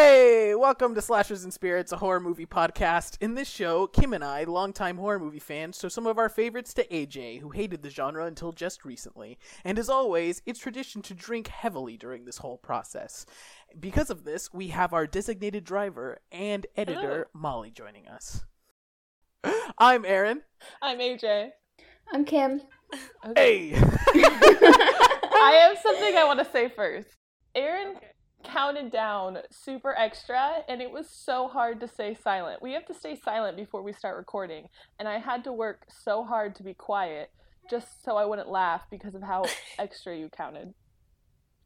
Hey, welcome to Slashers and Spirits, a horror movie podcast. In this show, Kim and I, longtime horror movie fans, show some of our favorites to AJ, who hated the genre until just recently. And as always, it's tradition to drink heavily during this whole process. Because of this, we have our designated driver and editor, Molly, joining us. I'm Aaron. I'm AJ. I'm Kim. Hey! I have something I want to say first. Aaron counted down super extra, and it was so hard to stay silent. We have to stay silent before we start recording, and I had to work so hard to be quiet just so I wouldn't laugh because of how extra you counted.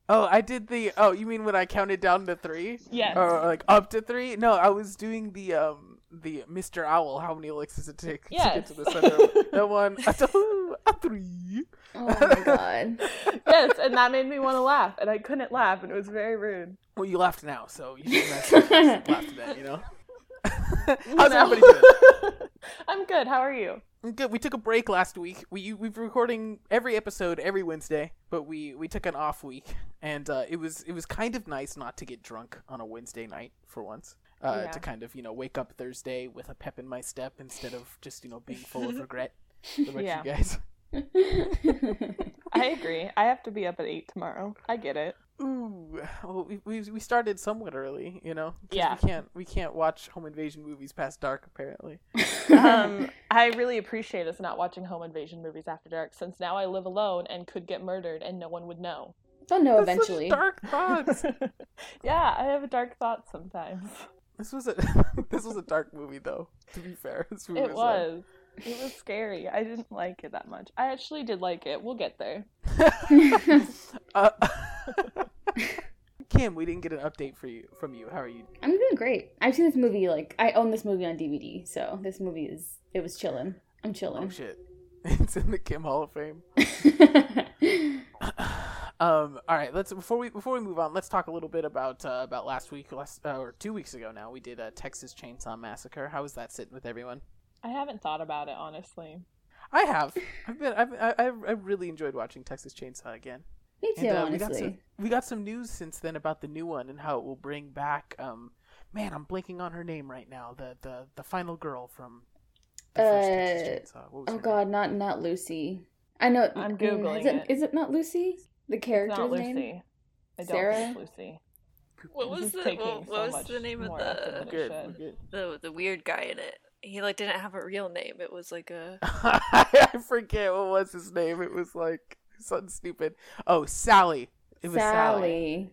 Oh, I did the. Oh, you mean when I counted down to three? Yes. Or like up to three? No, I was doing the um the Mr. Owl. How many licks does it take to get to the center? that one. A two, a three. Oh my god. yes, and that made me want to laugh, and I couldn't laugh, and it was very rude. Well, you laughed now, so you should have laughed at that. You know. How's No. everybody doing? I'm good. How are you? I'm Good. We took a break last week. We we've recording every episode every Wednesday, but we we took an off week, and uh, it was it was kind of nice not to get drunk on a Wednesday night for once. Uh, Yeah. To kind of you know wake up Thursday with a pep in my step instead of just you know being full of regret. What about Yeah. you guys? I agree. I have to be up at eight tomorrow. I get it. Ooh, well, we, we we started somewhat early, you know. Yeah. We can't we can't watch home invasion movies past dark apparently. um, I really appreciate us not watching home invasion movies after dark, since now I live alone and could get murdered and no one would know. They'll know That's such eventually. dark thoughts. yeah, I have dark thoughts sometimes. this was a this was a dark movie though. To be fair, this movie It was. It was scary. I didn't like it that much. I actually did like it. We'll get there. uh, Kim, we didn't get an update for you from you. How are you? I'm doing great. I've seen this movie like I own this movie on DVD, so this movie is it was chilling. I'm chilling. Oh shit, it's in the Kim Hall of Fame. Um, all right, let's before we before we move on, let's talk a little bit about uh, about last week, last uh, or two weeks ago now. We did a Texas Chainsaw Massacre. How was that sitting with everyone? I haven't thought about it honestly. I have. I've been. I've. I, I've I've really enjoyed watching Texas Chainsaw again. Me too, And, uh, we got honestly. some we got some news since then about the new one and how it will bring back. Um, man, I'm blanking on her name right now. The the the final girl from the first Texas Chainsaw. What was Oh her name? god, not not Lucy. I know. I'm mm, Googling Is it, it. is it not Lucy? The It's character's not name? Lucy. I don't Sarah? think Lucy. What was the taking what, so what was the name of more the than it Good, should. we're good. the the weird guy in it? He like didn't have a real name. It was like a I forget what was his name. It was like something stupid. Oh, Sally. It was Sally.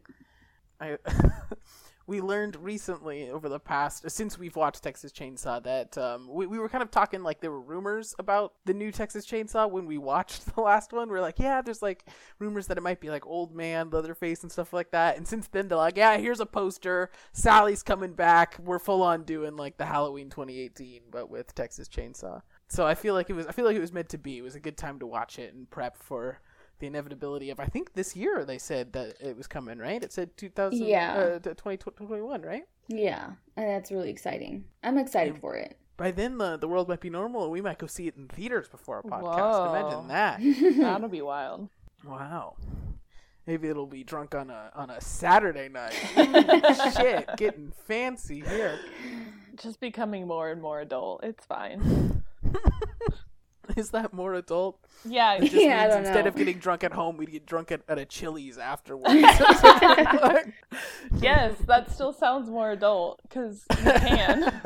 Sally. I, we learned recently over the past since we've watched Texas Chainsaw that um, we, we were kind of talking like there were rumors about the new Texas Chainsaw when we watched the last one. We are like, yeah, there's like rumors that it might be like Old Man, Leatherface, and stuff like that. And since then, they're like, yeah, here's a poster. Sally's coming back. We're full on doing like the Halloween 2018, but with Texas Chainsaw. So I feel like it was. I feel like it was meant to be. It was a good time to watch it and prep for the inevitability of I think this year they said that it was coming, right? It said 2000 Yeah. uh, 2021, right? Yeah, and that's really exciting. I'm excited Yeah. for it. By then the the world might be normal and we might go see it in theaters before our podcast. Whoa. Imagine that. That'll be wild. Wow. Maybe it'll be drunk on a on a Saturday night. Shit, getting fancy here. Just becoming more and more adult. It's fine. Is that more adult? Yeah, It just Yeah, I means don't instead know. of getting drunk at home, we'd get drunk at, at a Chili's afterwards. yes, that still sounds more adult because you can.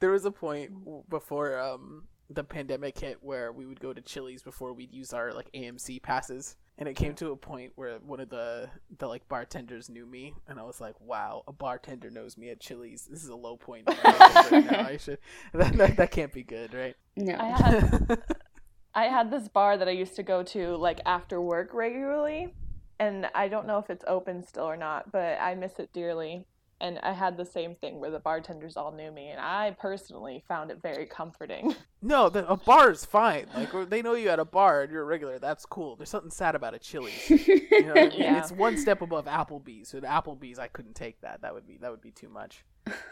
there was a point before um the pandemic hit where we would go to Chili's before we'd use our like AMC passes. And it came to a point where one of the the like bartenders knew me, and I was like, "Wow, a bartender knows me at Chili's. This is a low point in my life right now. I should that, that that can't be good, right?" no. I had I had this bar that I used to go to like after work regularly, and I don't know if it's open still or not, but I miss it dearly. And I had the same thing where the bartenders all knew me, and I personally found it very comforting. no, the, a bar is fine. Like they know you at a bar and you're a regular. That's cool. There's something sad about a Chili's. You know I mean? Yeah. It's one step above Applebee's. So at Applebee's, I couldn't take that. That would be that would be too much.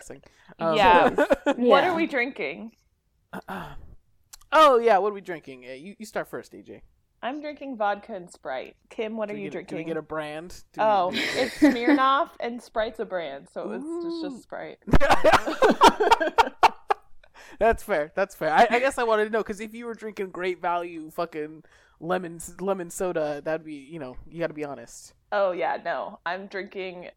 Like, um, Yeah. What Yeah. are we drinking? oh yeah, what are we drinking? Uh, you you start first, DJ. I'm drinking vodka and Sprite. Kim, what Do are you get, Do drinking? we get a brand? Do Oh, we it's Smirnoff and Sprite's a brand, so it's just, just Sprite. That's fair. That's fair. I, I guess I wanted to know because if you were drinking great value fucking lemon lemon soda, that'd be you know you got to be honest. Oh yeah, no. I'm drinking.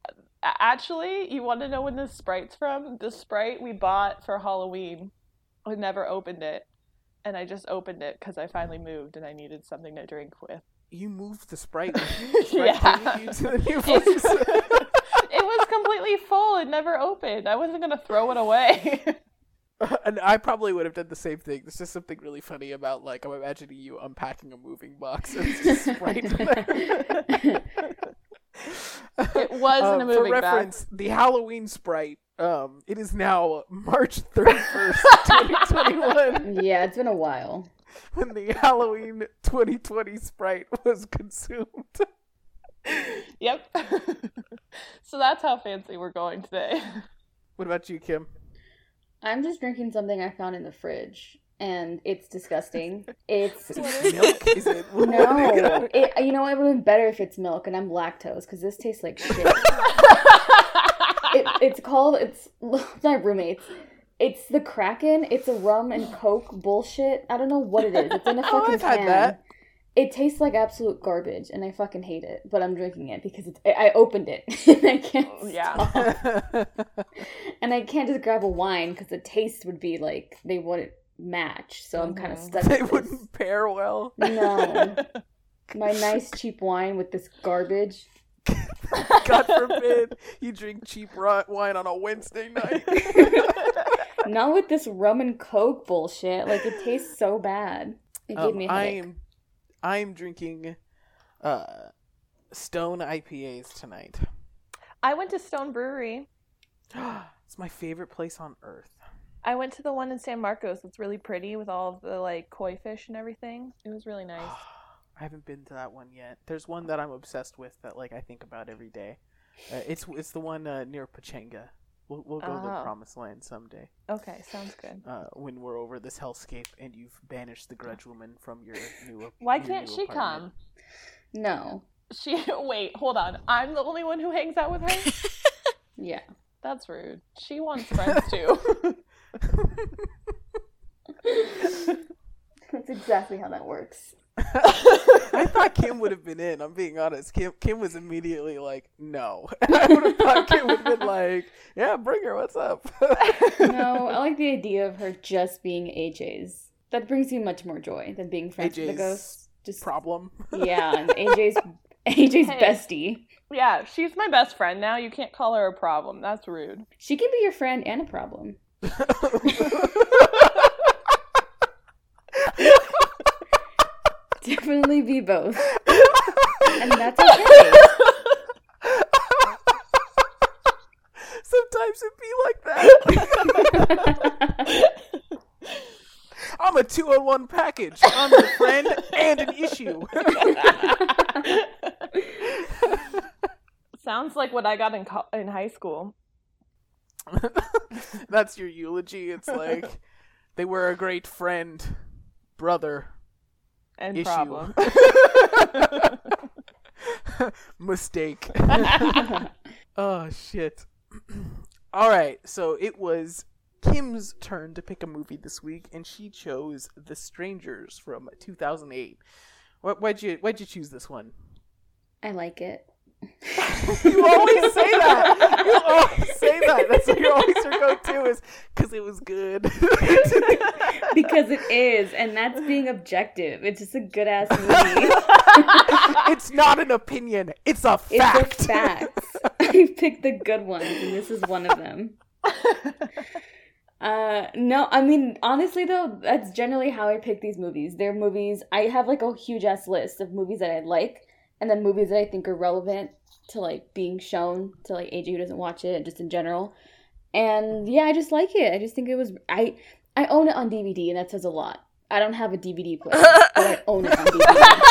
Actually, you want to know when this Sprite's from? The Sprite we bought for Halloween. I never opened it, and I just opened it because I finally moved and I needed something to drink with. You moved the sprite. Sprite Yeah. you to the new place. it was completely full. It never opened. I wasn't gonna throw it away. and I probably would have done the same thing. There's just something really funny about like I'm imagining you unpacking a moving box and it's just sprite. It was in a Um, moving For box. reference, the Halloween Sprite. Um, it is now March 31st, 2021, yeah, it's been a while. when the Halloween 2020 Sprite was consumed. yep. so that's how fancy we're going today. What about you, Kim? I'm just drinking something I found in the fridge, and it's disgusting. It's Is it milk? Is it no, it, you know it would have been better if it's milk, and I'm lactose because this tastes like shit. It, it's called it's my roommates. It's the Kraken. It's a rum and coke bullshit. I don't know what it is. It's in a Oh, fucking I've had can. that. It tastes like absolute garbage, and I fucking hate it. But I'm drinking it because it's. I I opened it, and I can't. Yeah. And I can't just grab a wine because the taste would be like they wouldn't match. So I'm kind of Mhm. stuck. they wouldn't pair well. No, my nice cheap wine with this garbage. God forbid you drink cheap wine on a Wednesday night. Not with this rum and coke bullshit. Like it tastes so bad. It gave Um, me a I headache. am, I am drinking, uh, Stone IPAs tonight. I went to Stone Brewery. it's my favorite place on earth. I went to the one in San Marcos. It's really pretty with all of the like koi fish and everything. It was really nice. I haven't been to that one yet. There's one that I'm obsessed with that like I think about every day. Uh, it's it's the one uh, near Pachanga. We'll we'll go to the Oh. promised land someday. Okay, sounds good. Uh, when we're over this hellscape and you've banished the grudge woman from your new. ap- Why your can't new she apartment. come? No. She wait, hold on. I'm the only one who hangs out with her. Yeah. That's rude. She wants friends too. That's exactly how that works. I thought Kim would have been in. I'm being honest. Kim Kim was immediately like, "No." I would have thought Kim would have been like, "Yeah, bring her. What's up?" No, I like the idea of her just being AJ's. That brings you much more joy than being friends with the ghost. Just Problem. yeah, and AJ's AJ's Hey. bestie. yeah, she's my best friend now. You can't call her a problem. That's rude. She can be your friend and a problem. Definitely be both, and that's okay. Sometimes it be like that. I'm a two on one package. I'm a friend and an issue. Sounds like what I got in co- in high school. That's your eulogy. It's like they were a great friend, brother, And issue. problem. Mistake. oh shit. All right, so it was Kim's turn to pick a movie this week, and she chose The Strangers from 2008. What, why'd you Why'd you choose this one? I like it. You always say that. You always say that. That's what you always your go-to is because it was good. because it is, and that's being objective. It's just a good ass movie. it's not an opinion. It's a It's fact. the facts. I picked the good ones, and this is one of them. Uh, no, I mean honestly though, that's generally how I pick these movies. They're movies I have like a huge ass list of movies that I like, and then movies that I think are relevant to like being shown to like AJ who doesn't watch it, just in general. And yeah, I just like it. I just think it was I I own it on DVD, and that says a lot. I don't have a DVD player, but I own it on DVD.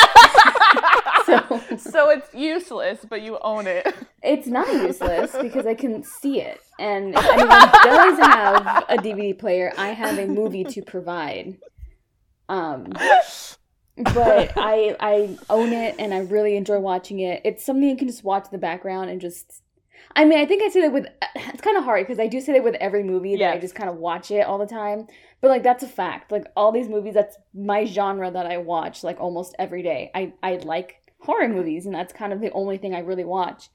so so it's useless, but you own it. it's not useless because I can see it. And if anyone does have a DVD player, I have a movie to provide. Um, but I I own it and I really enjoy watching it. It's something you can just watch in the background and just. I mean, I think I say that with. It's kind of hard because I do say that with every movie that I just kind of watch it all the time. But like that's a fact. Like all these movies, that's my genre that I watch like almost every day. I I like horror movies, and that's kind of the only thing I really watch.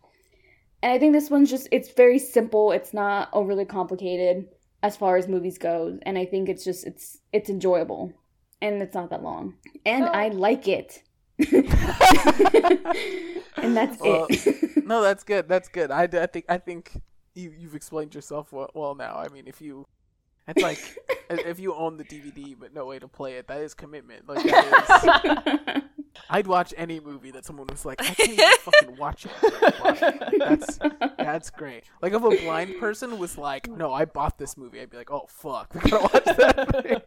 And I think this one's just it's very simple. It's not overly complicated as far as movies go, and I think it's just it's it's enjoyable, and it's not that long, and So- I like it. and that's Well, it. no, that's good. That's good. I, I think I think you you've explained yourself well, well now. I mean, if you it's like if you own the DVD but no way to play it, that is commitment. Like that is, I'd watch any movie that someone was like, I can't even fucking watch it. Watch it. That's that's great. Like if a blind person was like, No, I bought this movie, I'd be like, Oh fuck, we gotta watch that.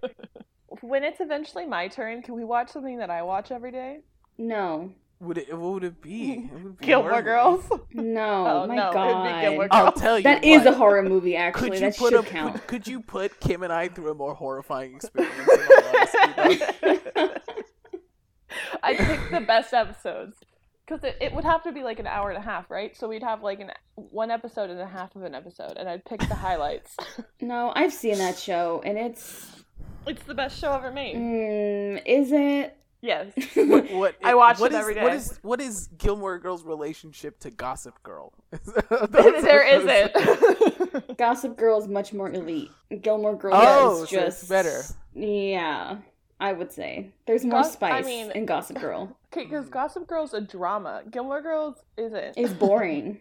When it's eventually my turn, can we watch something that I watch every day? no, would it? What would it be? It would be Gilmore horror Girls. no, Oh, my no, it'd be Gilmore god, I'll tell you. that is what. a horror movie. Actually, Could you that put should a count. could, could you put Kim and I through a more horrifying experience? in all honesty, though? I picked the best episodes because it, it would have to be like an hour and a half, right? So we'd have like an one episode and a half of an episode, and I'd pick the highlights. No, I've seen that show, and it's it's the best show ever made. mm, is it? Yes. What, what I watch what it is- every What day. is what is Gilmore Girls' relationship to Gossip Girl? there isn't. Gossip Girl is much more elite. Gilmore Girls Oh, is so it's just better. Yeah, I would say there's more Gos- I spice mean- in Gossip Girl. Okay, Because Gossip Girl's a drama. Gilmore Girls isn't. It's boring.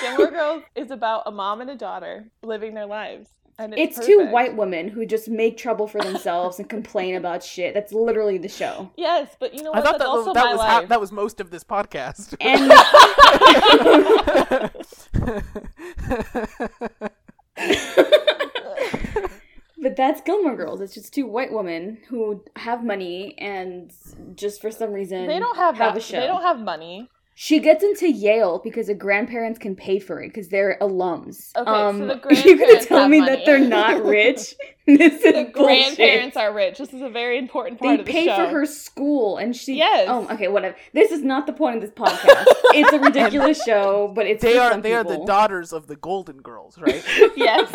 Gilmore Girls is about a mom and a daughter living their lives. And it's, it's two white women who just make trouble for themselves and complain about shit. That's literally the show. Yes, but you know I what? thought That's that also was, that my was ha- life. that was most of this podcast. And but that's Gilmore Girls. It's just two white women who have money and just for some reason they don't have, have that. a show. They don't have money. She gets into Yale because her grandparents can pay for it because they're alums. Okay, so um, the you're gonna tell me money. that they're not rich? this is The bullshit. grandparents are rich. This is a very important part They of the pay show. for her school, and she. Yes. Oh, okay. Whatever. This is not the point of this podcast. it's a ridiculous show, but it's they for are some they are the daughters of the Golden Girls, right? yes.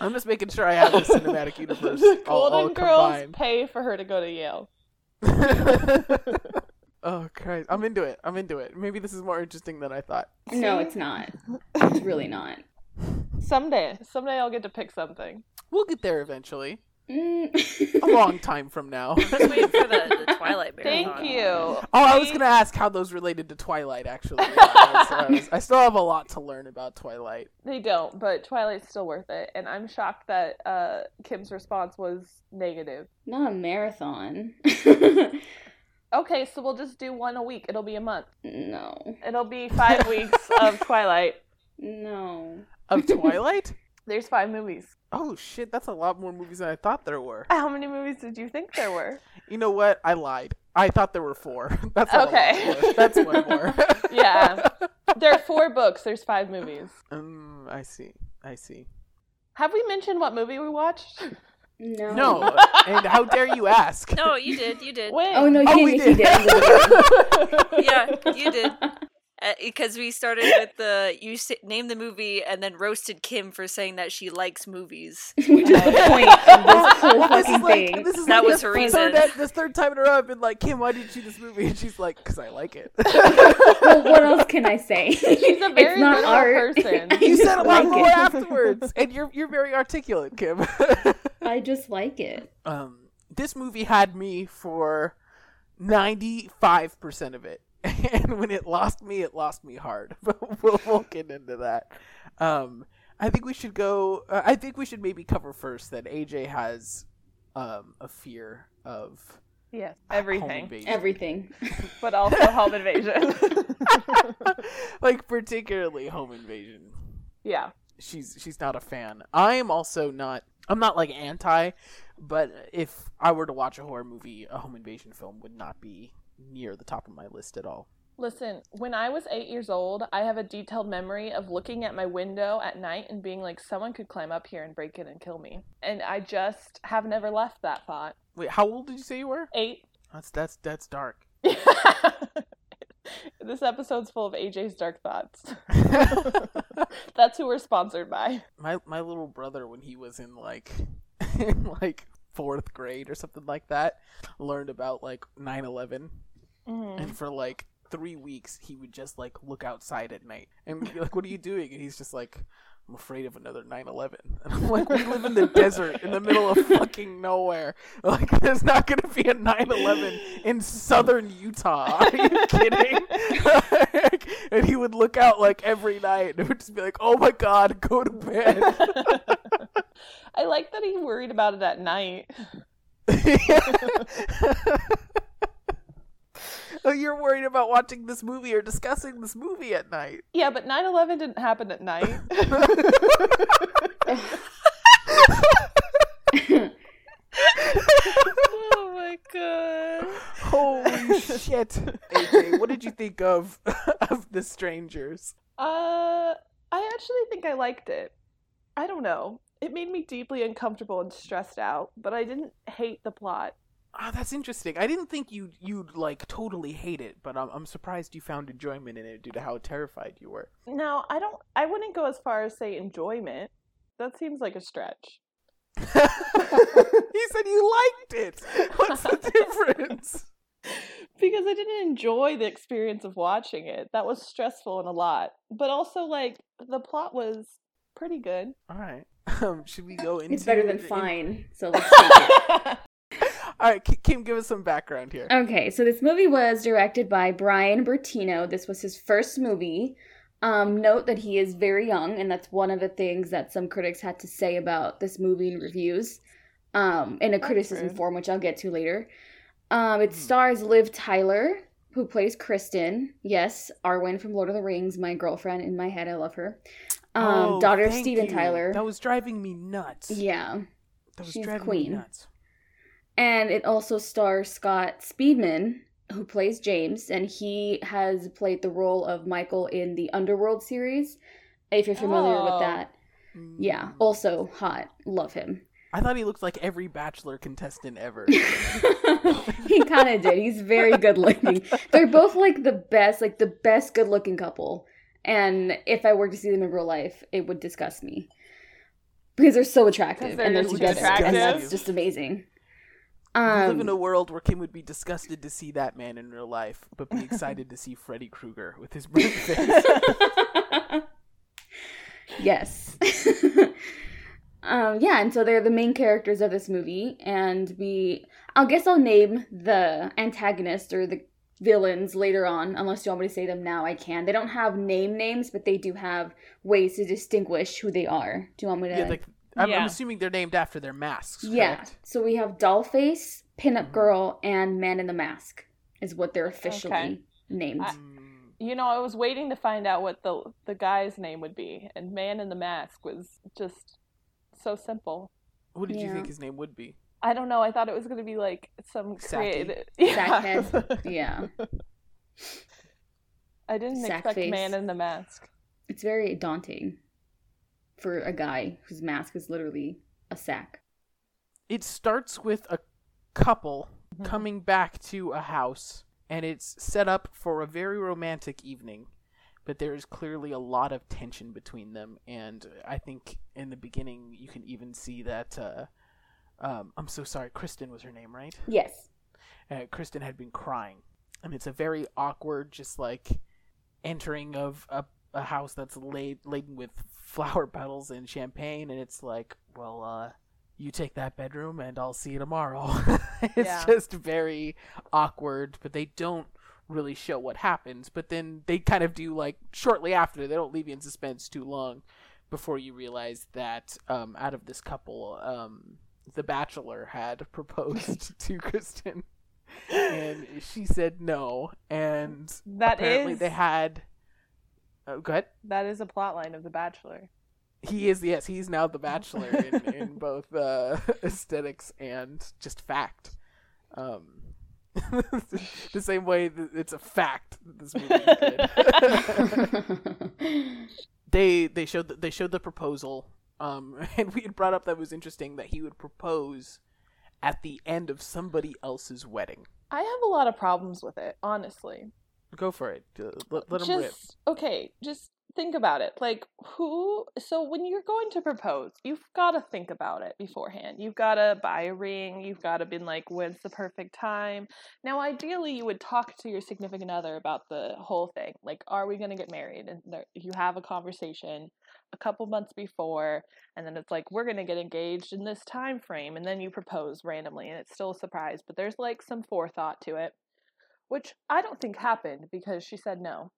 I'm just making sure I have the cinematic universe all, Golden all Girls combined. pay for her to go to Yale. Oh Christ, I'm into it. I'm into it. Maybe this is more interesting than I thought. No, it's not. It's really not. Someday, someday I'll get to pick something. We'll get there eventually. Mm. A long time from now. Just waiting for the, the Twilight Thank you. Oh, I was gonna ask how those related to Twilight. Actually, Yeah, I, was- I was- I still have a lot to learn about Twilight. They don't, but Twilight's still worth it, and I'm shocked that uh, Kim's response was negative. not a marathon. Okay, so we'll just do one a week. It'll be a month. no. It'll be five weeks of Twilight. No. Of Twilight? There's five movies. oh shit, that's a lot more movies than I thought there were. How many movies did you think there were? You know what? I lied. I thought there were four. That's not a lot Okay. That's one more. Yeah. There are four books. There's five movies. Um, I see. I see. Have we mentioned what movie we watched? No. No, and how dare you ask? No, you did. You did. When? Oh no, he Oh, did. did. did. in the beginning. Yeah, you did. Uh, because we started with the you s- named the movie and then roasted Kim for saying that she likes movies. Which is the uh, point of this whole This fucking is like thing. this That like was the her third, reason. This third time in a row, I've been like, Kim, why did you see this movie? And she's like, because I like it. well, what else can I say? She's a very it's not art. person. You said a lot like more it. afterwards, and you're you're very articulate, Kim. I just like it. um, this movie had me for ninety five percent of it, and when it lost me, it lost me hard. But we'll, we'll get into that. Um, I think we should go. Uh, I think we should maybe cover first that AJ has um, a fear of Yes, everything. Everything. but also home invasion. like particularly home invasion. yeah, she's she's not a fan. I am also not. I'm not like anti, but if I were to watch a horror movie, a home invasion film would not be near the top of my list at all. Listen, when I was eight years old, I have a detailed memory of looking at my window at night and being like, someone could climb up here and break in and kill me. And I just have never left that thought. Wait, how old did you say you were? Eight. That's that's that's dark. this episode's full of AJ's dark thoughts. That's who we're sponsored by. my my little brother when he was in like in like fourth grade or something like that learned about like 9-11 Mm-hmm. and for like three weeks he would just like look outside at night and be like what are you doing and he's just like i'm afraid of another 9-11 and i'm like we live in the desert in the middle of fucking nowhere. Like there's not gonna be a 9-11 in southern utah. Are you kidding? And he would look out like every night and it would just be like oh my god go to bed. I like that he worried about it at night. Oh, You're worried about watching this movie or discussing this movie at night. Yeah, but 9 11 didn't happen at night. oh my god. Holy shit. AJ, what did you think of of The Strangers? Uh, I actually think I liked it. I don't know. It made me deeply uncomfortable and stressed out, but I didn't hate the plot. Ah, that's interesting. I didn't think you you'd like totally hate it, but I'm I'm surprised you found enjoyment in it due to how terrified you were. Now, I don't I wouldn't go as far as say enjoyment. That seems like a stretch. he said you liked it. What's the difference? because I didn't enjoy the experience of watching it. That was stressful and a lot. But also like the plot was pretty good. All right. Um, should we go into It's better than in- fine, so let's take it. All right, Kim, give us some background here. Okay, so this movie was directed by Brian Bertino. This was his first movie. Um, note that he is very young, and that's one of the things that some critics had to say about this movie in reviews, um, in a That's criticism rude. form, which I'll get to later. Um, it Hmm. stars Liv Tyler, who plays Kristen. Yes, Arwen from Lord of the Rings, my girlfriend in my head. I love her. Um, Oh, daughter of Steven you. Tyler. That was driving me nuts. Yeah. that was she's driving queen. me nuts. And it also stars Scott Speedman, who plays James, and he has played the role of Michael in the Underworld series. If you're familiar Oh. with that. Yeah, Mm. also hot. Love him. I thought he looked like every Bachelor contestant ever. he kind of did. He's very good looking. They're both like the best, like the best good looking couple. And if I were to see them in real life, it would disgust me. Because they're so attractive they're and they're just together. attractive. And that's just amazing. We live Um, in a world where Kim would be disgusted to see that man in real life, but be excited to see Freddy Krueger with his burnt face. yes. um, yeah, and so they're the main characters of this movie, and we. I guess I'll name the antagonist or the villains later on, unless you want me to say them now. I can. They don't have name names, but they do have ways to distinguish who they are. Do you want me to? yeah, like I'm, I'm assuming they're named after their masks. Yeah. correct? So we have Dollface, Pinup Mhm. Girl, and Man in the Mask is what they're officially Okay. named. I- You know, I was waiting to find out what the the guy's name would be, and Man in the Mask was just so simple. what did you think his name would be? I don't know. I thought it was going to be like some Sacky? creative. Sackhead. yeah. I didn't Sack expect face. Man in the Mask. It's very daunting for a guy whose mask is literally a sack. It starts with a couple Mhm. coming back to a house, and it's set up for a very romantic evening. But there is clearly a lot of tension between them, and I think in the beginning you can even see that. Uh, um, I'm so sorry, Kristen was her name, right? Yes. uh, Kristen had been crying, and it's a very awkward, just like entering of a, a house that's laid laden with flower petals and champagne, and it's like, well, uh, you take that bedroom, and I'll see you tomorrow. it's Yeah. just very awkward, but they don't really show what happens. But then they kind of do like shortly after. They don't leave you in suspense too long before you realize that um, out of this couple, um, the Bachelor had proposed to Kristen and she said no. And That apparently is they had. Oh, go ahead. that is a plot line of The Bachelor. He is yes, he's now the Bachelor in, in both uh, aesthetics and just fact. Um, the same way that it's a fact that this movie is good. they they showed the, they showed the proposal um and we had brought up that was interesting that he would propose at the end of somebody else's wedding I have a lot of problems with it, honestly. Go for it. Let, let rip. okay, just think about it. Like who so when you're going to propose, you've got to think about it beforehand. You've got to buy a ring, you've got to been like when's the perfect time. Now ideally you would talk to your significant other about the whole thing. Like are we going to get married? And there, you have a conversation a couple months before and then it's like we're going to get engaged in this time frame and then you propose randomly and it's still a surprise, but there's like some forethought to it. Which I don't think happened because she said no.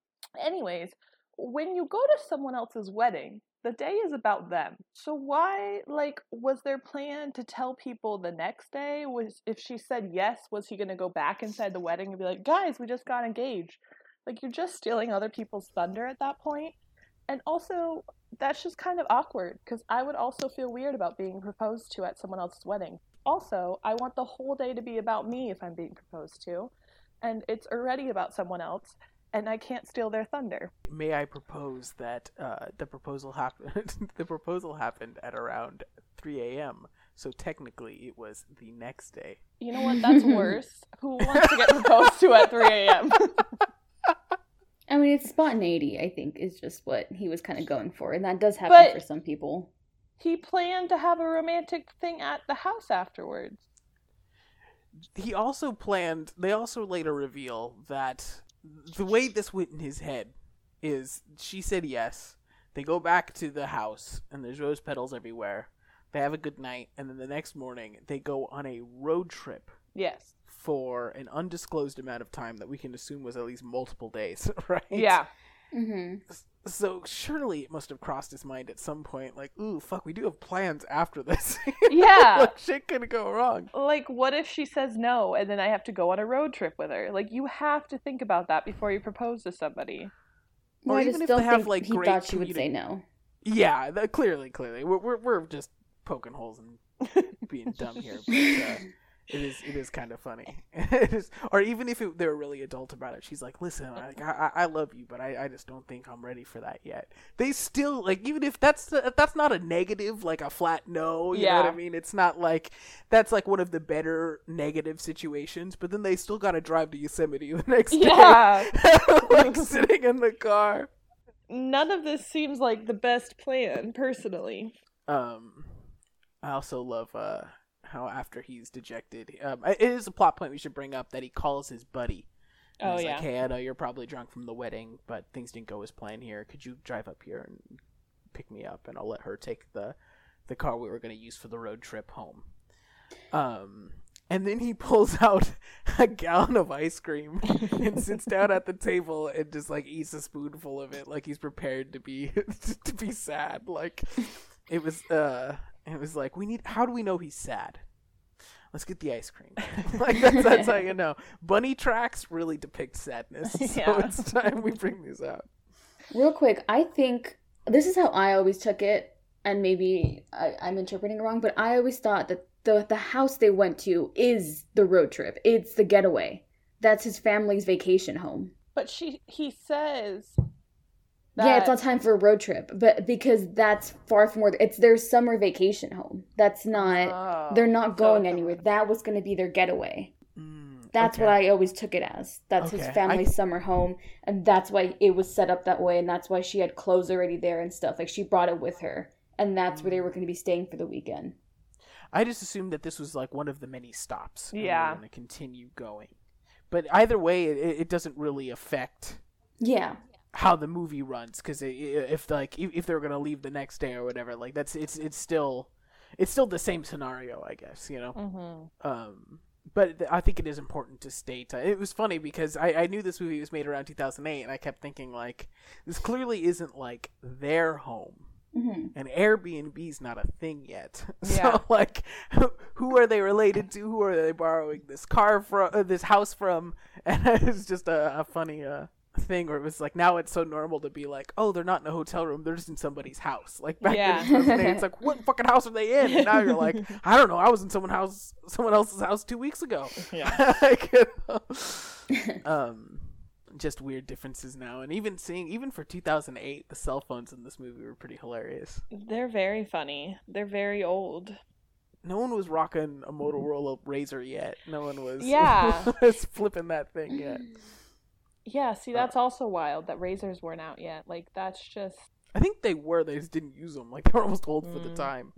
Anyways, when you go to someone else's wedding, the day is about them. So why like was their plan to tell people the next day? Was if she said yes, was he going to go back inside the wedding and be like, "Guys, we just got engaged." Like you're just stealing other people's thunder at that point. And also, that's just kind of awkward because I would also feel weird about being proposed to at someone else's wedding. Also, I want the whole day to be about me if I'm being proposed to, and it's already about someone else, and I can't steal their thunder. May I propose that uh, the proposal happened? the proposal happened at around 3 a.m. So technically, it was the next day. You know what? That's worse. Who wants to get proposed to at 3 a.m.? I mean, it's spontaneity. I think is just what he was kind of going for, and that does happen But- for some people. he planned to have a romantic thing at the house afterwards. He also planned. They also later reveal that the way this went in his head is she said yes. They go back to the house, and there's rose petals everywhere. They have a good night, and then the next morning they go on a road trip Yes. for an undisclosed amount of time that we can assume was at least multiple days, right? Yeah. Hmm So surely it must have crossed his mind at some point, like, ooh, fuck, we do have plans after this. Yeah. like, shit could go wrong. Like, what if she says no and then I have to go on a road trip with her? Like, you have to think about that before you propose to somebody. No, Or I even just if don't they have, think like, he great thought she would say no. Yeah, that, clearly, clearly, we're, we're we're just poking holes and being dumb here, but uh, it is it is kind of funny. it is, or even if it, they're really adult about it, she's like, "Listen, I, I, I love you, but I, I just don't think I'm ready for that yet." They still like, even if that's if that's not a negative, like a flat no. You know what I mean? It's not like that's like one of the better negative situations. But then they still got to drive to Yosemite the next day, Yeah. like sitting in the car. None of this seems like the best plan, personally. Um, I also love uh how after he's dejected, um, it is a plot point we should bring up that he calls his buddy. And Oh, he's yeah. like, hey, I know you're probably drunk from the wedding, but things didn't go as planned here. Could you drive up here and pick me up, and I'll let her take the the car we were going to use for the road trip home. Um, and then he pulls out a gallon of ice cream and sits down at the table and just like eats a spoonful of it, like he's prepared to be to be sad. Like it was, uh, it was like we need. How do we know he's sad? Let's get the ice cream. like that's, that's how you know. Bunny tracks really depict sadness, so Yeah. it's time we bring these out. Real quick, I think this is how I always took it, and maybe I, I'm interpreting it wrong, but I always thought that the the house they went to is the road trip. It's the getaway. That's his family's vacation home. But she, he says. Yeah, it's that- not time for a road trip, but because that's far from where it's their summer vacation home. That's not. Oh, they're not going a- anywhere. That was going to be their getaway. Mm, That's okay. what I always took it as. That's Okay, his I- family's summer home, and that's why it was set up that way, and that's why she had clothes already there and stuff. Like she brought it with her, and that's where they were going to be staying for the weekend. I just assumed that this was like one of the many stops. and they were Yeah. going to continue going. But either way, it, it doesn't really affect Yeah, how the movie runs because if like if they're going to leave the next day or whatever, like that's it's it's still it's still the same scenario, I guess. You know. Mhm. Um, but I think it is important to state. Uh, it was funny because I, I knew this movie was made around 2008, and I kept thinking like, this clearly isn't like their home, hmm and Airbnb's not a thing yet. Yeah. So like, who, who are they related to? Who are they borrowing this car from? Uh, this house from? And it's just a, a funny uh thing where it was like now it's so normal to be like, oh, they're not in a hotel room, they're just in somebody's house. Like back Yeah. in 2008, it's like, what fucking house are they in? And now you're like, I don't know, I was in someone house, someone else's house two weeks ago. Yeah. Like, you know, um, just weird differences now, and even seeing even for 2008, the cell phones in this movie were pretty hilarious. They're very funny. They're very old. no one was rocking a Motorola Razr yet. No one was Yeah. was flipping that thing yet. Yeah, see, that's also wild that razors weren't out yet. Like, that's just. I think they were. They just didn't use them. Like they were almost old for the Mm. time.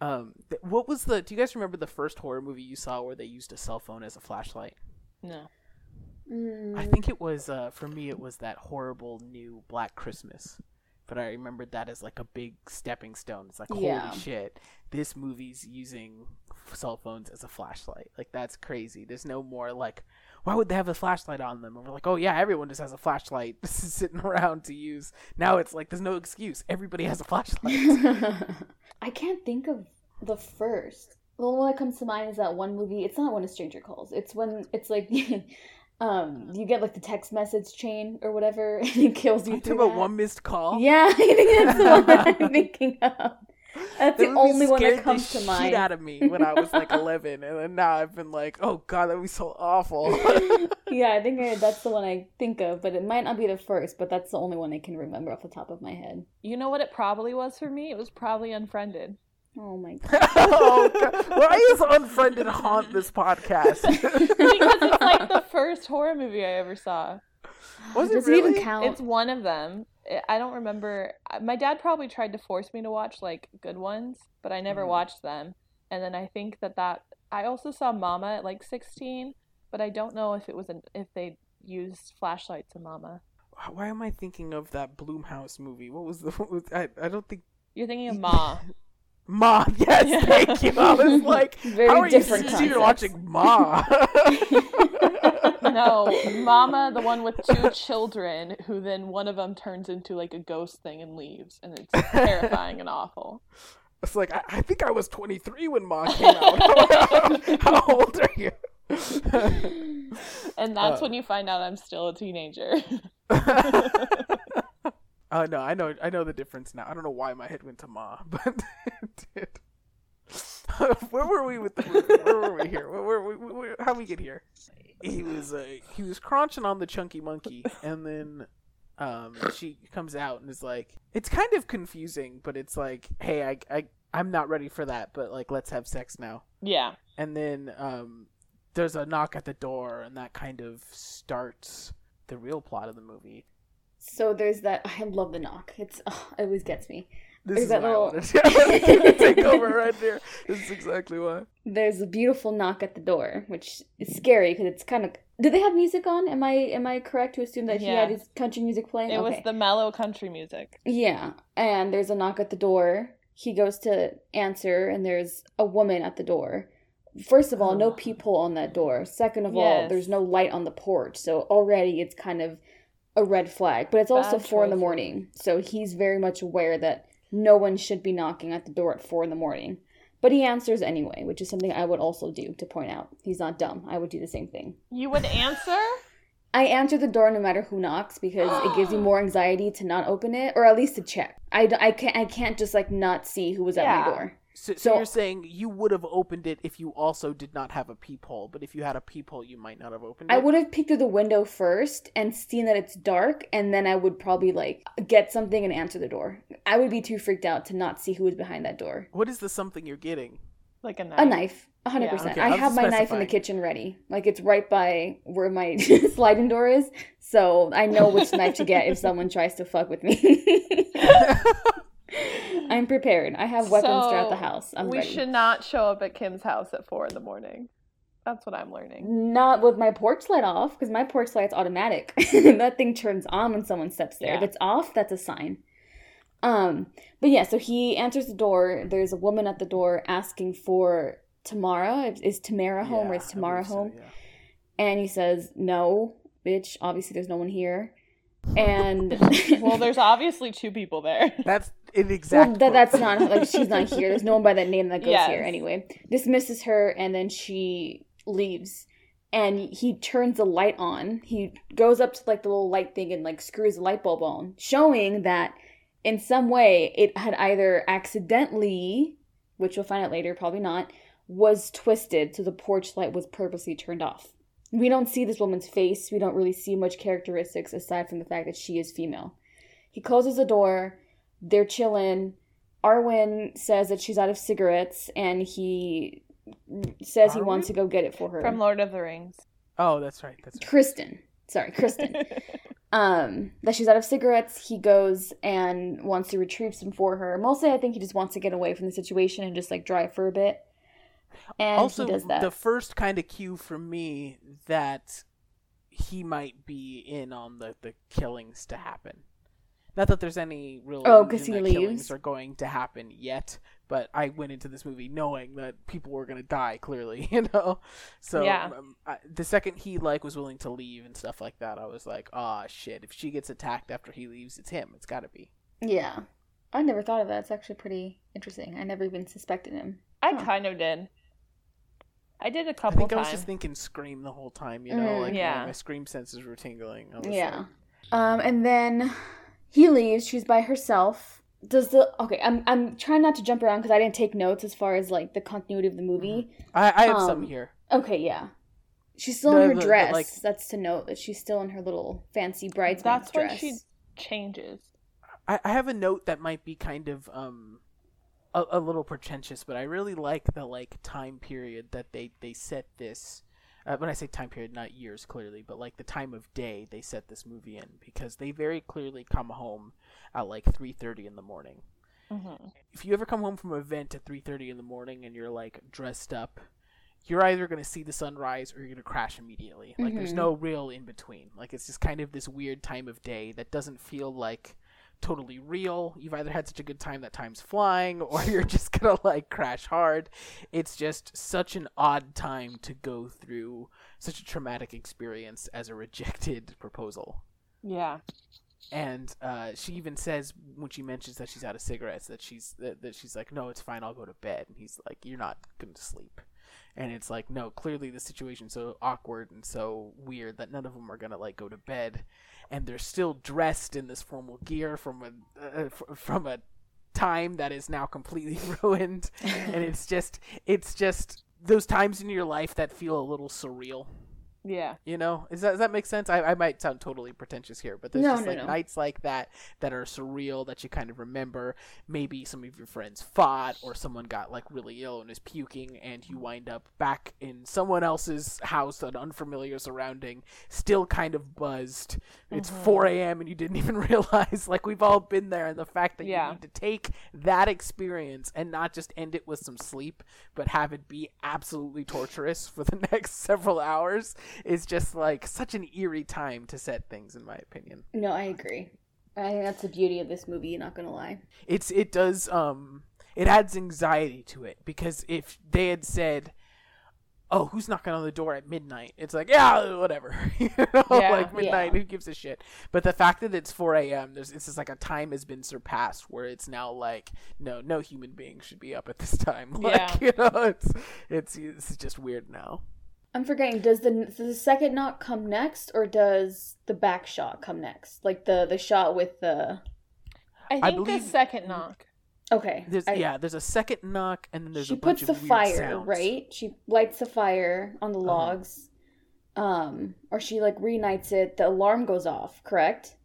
Um, th- what was the? Do you guys remember the first horror movie you saw where they used a cell phone as a flashlight? No. Mm. I think it was. Uh, for me, it was that horrible new Black Christmas. But I remembered that as like a big stepping stone. It's like holy Yeah. shit, this movie's using cell phones as a flashlight. Like that's crazy. There's no more like, why would they have a flashlight on them? And we're like, oh yeah, everyone just has a flashlight sitting around to use. Now it's like there's no excuse. Everybody has a flashlight. I can't think of the first. The only one that comes to mind is that one movie. It's not when a stranger calls. It's when it's like, um, you get like the text message chain or whatever, and it kills you. Talk about that. one missed call. Yeah, I think that's the one I'm thinking of. That's the That movie only one that comes the to mind. Shit out of me when I was like 11, and then now I've been like, oh god, that would be so awful. yeah, I think I, that's the one I think of, but it might not be the first. But that's the only one I can remember off the top of my head. You know what it probably was for me? It was probably Unfriended. Oh my god! oh, God. Why is Unfriended haunt this podcast? because it's like the first horror movie I ever saw. Was it Does it even count? It's one of them. I- don't remember. My dad probably tried to force me to watch like good ones, but I never Mhm. watched them. And then I think that that I also saw Mama at like 16, but I don't know if it was an if they used flashlights in Mama. Why am I thinking of that Blumhouse movie? What was the? What was, I I don't think. You're thinking of Ma. Ma, yes, thank you. I was like, Very how are different you concepts. watching Ma? no, Mama, the one with two children, who then one of them turns into like a ghost thing and leaves, and it's terrifying and awful. It's like I, I think I was 23 when Ma came out. how old are you? And that's Uh. when you find out I'm still a teenager. Oh no, I know, I know the difference now. I don't know why my head went to Ma, but it did. where were we with the movie? Where were we here? Where, where, where, where, how we get here? He was uh, he was crunching on the chunky monkey, and then um, she comes out and is like, it's kind of confusing, but it's like, hey, I, I I'm not ready for that, but like, let's have sex now. yeah. And then um, there's a knock at the door, and that kind of starts the real plot of the movie. So there's that. I love the knock. It's oh, it always gets me. This There's is that why little- I wanted to, I wanted to take over right there. This is exactly why. There's a beautiful knock at the door, which is scary because it's kind of. Did they have music on? Am I am I correct to assume that he had his country music playing? It was the mellow country music. Yeah, and there's a knock at the door. He goes to answer, and there's a woman at the door. First of all, no Oh. peephole on that door. Second of all, there's no light on the porch, so already it's kind of a red flag. But it's also Bad four in the morning, so he's very much aware that no one should be knocking at the door at four in the morning. But he answers anyway, which is something I would also do to point out he's not dumb. I would do the same thing. You would answer? I answer the door no matter who knocks because it gives you more anxiety to not open it or at least to check. I, I can't I can't just like not see who was at Yeah. my door. So, so, So- you're saying you would have opened it if you also did not have a peephole, but if you had a peephole, you might not have opened it. I would have peeked through the window first and seen that it's dark, and then I would probably like get something and answer the door. I would be too freaked out to not see who was behind that door. What is the something you're getting? Like a knife. A knife, a hundred Yeah. percent. Okay, I I was have my knife in the kitchen ready, like it's right by where my sliding door is, so I know which knife to get if someone tries to fuck with me. I'm prepared. I have weapons throughout the house. I'm we ready. should not show up at Kim's house at four in the morning. That's what I'm learning. Not with my porch light off, because my porch light's automatic. that thing turns on when someone steps there. If it's off, that's a sign. Um, but yeah, so he answers the door. There's a woman at the door asking for Tamara. Is Tamara home or Yeah, is Tamara believe so, home? yeah. And he says, No, bitch. Obviously, there's no one here. And Well, there's obviously two people there. That's an exact. well, that, that's not like she's not here. There's no one by that name that goes Yes. here anyway. Dismisses her and then she leaves. And he turns the light on. He goes up to like the little light thing and like screws the light bulb on, showing that in some way it had either accidentally, which we'll find out later, probably not, was twisted so the porch light was purposely turned off. We don't see this woman's face. We don't really see much characteristics aside from the fact that she is female. He closes the door. They're chilling. Arwen says that she's out of cigarettes and he says he wants to go get it for her. From Lord of the Rings. Oh, that's right. That's right. Kristen. Sorry, Kristen. um, that she's out of cigarettes. He goes and wants to retrieve some for her. Mostly, I think he just wants to get away from the situation and just like drive for a bit. And also, he does that. the first kind of cue for me that he might be in on the, the killings to happen. Not that there's any real Oh, illusion 'cause he leaves? killings are going to happen yet, but I went into this movie knowing that people were going to die. Clearly, you know. So Yeah. um, I, the second he like was willing to leave and stuff like that, I was like, "Ah, shit! If she gets attacked after he leaves, it's him. It's got to be." yeah, I never thought of that. It's actually pretty interesting. I never even suspected him. I Huh. kind of did. I did a couple I think I was just thinking Scream the whole time. You know, Mm, like my- yeah. my, Scream senses were tingling. I was Yeah. like, Um, and then he leaves. She's by herself. Does the okay? I'm I'm trying not to jump around because I didn't take notes as far as like the continuity of the movie. I, I have Um, some here. Okay, yeah. She's still The- in her the- the, dress. like- That's to note that she's still in her little fancy bridesmaid dress. That's when she changes. I, I have a note that might be kind of um a, a little pretentious, but I really like the like time period that they they set this. Uh, when I say time period, not years clearly, but like the time of day they set this movie in because they very clearly come home at like three thirty in the morning. hmm If you ever come home from an event at three thirty in the morning and you're like dressed up, you're either gonna see the sunrise or you're gonna crash immediately. Like there's Mhm. no real in between. Like it's just kind of this weird time of day that doesn't feel like totally real. You've either had such a good time that time's flying or you're just gonna like crash hard. It's just such an odd time to go through such a traumatic experience as a rejected proposal. Yeah. And uh, she even says when she mentions that she's out of cigarettes that she's that, that she's like, no, it's fine, I'll go to bed. And he's like, you're not going to sleep. And it's like, no, clearly the situation's so awkward and so weird that none of them are gonna like go to bed, and they're still dressed in this formal gear from a uh, f- from a time that is now completely ruined, and it's just it's just those times in your life that feel a little surreal. Yeah. You know, is that does that make sense? I, I might sound totally pretentious here, but there's No, just no, like no. nights like that that are surreal that you kind of remember. Maybe some of your friends fought, or someone got like really ill and is puking, and you wind up back in someone else's house, an unfamiliar surrounding, still kind of buzzed. It's Mhm. 4 a.m. and you didn't even realize. Like we've all been there, and the fact that Yeah. you need to take that experience and not just end it with some sleep, but have it be absolutely torturous for the next several hours is just like such an eerie time to set things in my opinion No, I agree. I think that's the beauty of this movie. Not gonna lie. it's it does um it adds anxiety to it because if they had said oh who's knocking on the door at midnight it's like yeah whatever you know Yeah. like midnight Yeah. who gives a shit but the fact that it's 4 a.m there's it's just like a time has been surpassed where it's now like no no human being should be up at this time like Yeah. you know it's it's it's just weird now I'm forgetting. Does the does the second knock come next, or does the back shot come next? Like the the shot with the. I I think believe- the second knock. Okay. there's I- yeah there's a second knock and then there's she a bunch puts the fire sounds. right. She lights the fire on the Uh-huh. logs, um, or she like reignites it. The alarm goes off. Correct.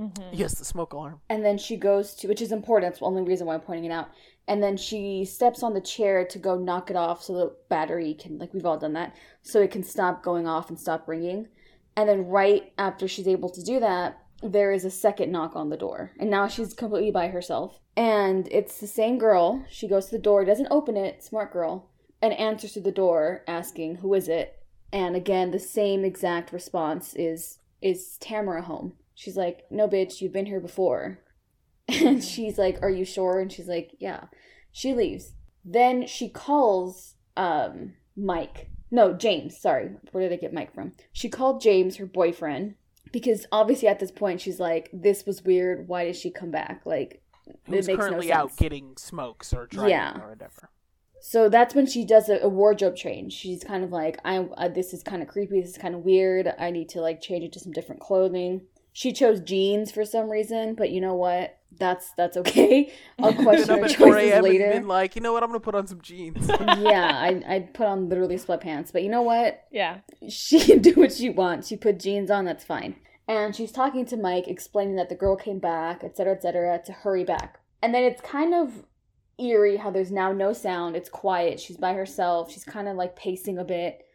Mm-hmm. yes the smoke alarm and then she goes to which is important that's the only reason why i'm pointing it out and then she steps on the chair to go knock it off so the battery can like we've all done that so it can stop going off and stop ringing. And then right after she's able to do that there is a second knock on the door. And now she's completely by herself. And it's the same girl. She goes to the door doesn't open it smart girl and answers to the door asking who is it? And again the same exact response is is tamara home? She's like no bitch you've been here before and she's like are you sure and she's like yeah she leaves then she calls um mike no james sorry where did i get mike from she called james her boyfriend because obviously at this point she's like this was weird why did she come back like who's makes no currently out getting smokes or driving Yeah. or whatever so that's when she does a, a wardrobe change. She's kind of like, I uh, this is kind of creepy. This is kind of weird. I need to like change it to some different clothing. She chose jeans for some reason, but you know what? That's that's okay. I'll question up her at 4 choices a.m. and later. been like, you know what? I'm gonna put on some jeans. yeah, I I put on literally sweatpants, but you know what? Yeah. She can do what she wants. She put jeans on. That's fine. And she's talking to Mike, explaining that the girl came back, etc., etc., to hurry back. And then it's kind of eerie how there's now no sound. It's quiet. She's by herself. She's kind of like pacing a bit.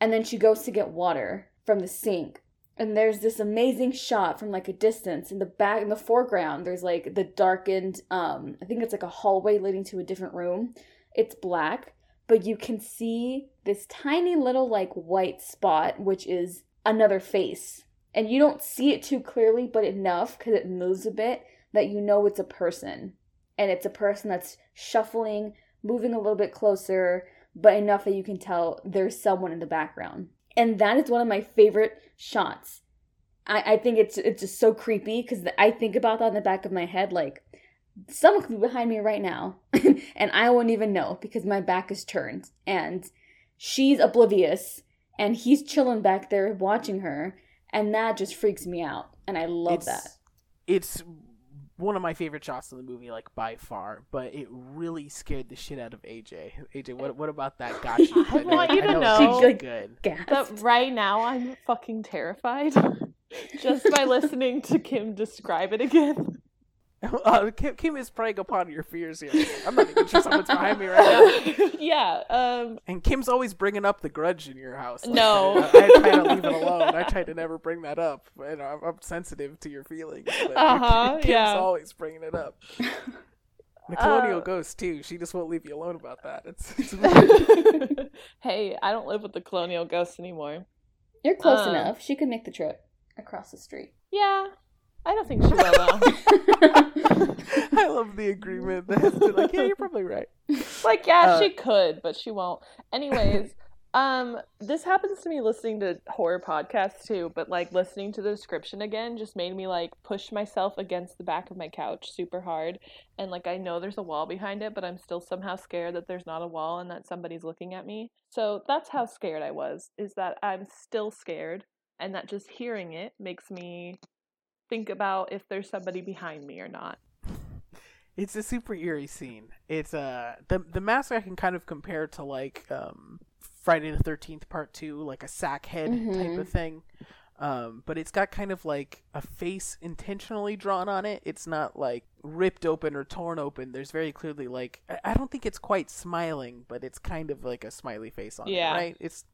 And then she goes to get water from the sink. And there's this amazing shot from like a distance in the back in the foreground. There's like the darkened um I think it's like a hallway leading to a different room. It's black, but you can see this tiny little like white spot which is another face. And you don't see it too clearly, but enough cuz it moves a bit that you know it's a person and it's a person that's shuffling, moving a little bit closer, but enough that you can tell there's someone in the background. And that is one of my favorite shots. I, I think it's it's just so creepy because I think about that in the back of my head, like someone could be behind me right now, and I won't even know because my back is turned, and she's oblivious, and he's chilling back there watching her, and that just freaks me out, and I love it's, that. It's one of my favorite shots in the movie, like by far. But it really scared the shit out of AJ. AJ, what what about that got you? I want you to know- it's She, like, good. Gasped. But right now, I'm fucking terrified just by listening to Kim describe it again. Uh, Kim, Kim is preying upon your fears here. I'm not even sure someone's behind me right now. yeah. Um. And Kim's always bringing up the grudge in your house. Like, No. I, I try to leave it alone. I try to never bring that up. And I'm, I'm sensitive to your feelings. Uh-huh, Kim's yeah. always bringing it up. The colonial Uh, ghost too. She just won't leave you alone about that. It's, it's hey, I don't live with the colonial ghost anymore. You're close Um, enough. She could make the trip across the street. Yeah, I don't think she will though. I love the agreement. That's like, yeah, you're probably right. like, yeah, Uh, she could, but she won't. Anyways, um, this happens to me listening to horror podcasts too, but like listening to the description again just made me like push myself against the back of my couch super hard. And like I know there's a wall behind it, but I'm still somehow scared that there's not a wall and that somebody's looking at me. So that's how scared I was, is that I'm still scared and that just hearing it makes me think about if there's somebody behind me or not. It's a super eerie scene. It's uh the the mask I can kind of compare to like um Friday the Thirteenth Part Two, like a sack head type Mhm. of thing. Um, but it's got kind of like a face intentionally drawn on it. It's not like ripped open or torn open. There's very clearly like I- I don't think it's quite smiling, but it's kind of like a smiley face on Yeah. it, right? It's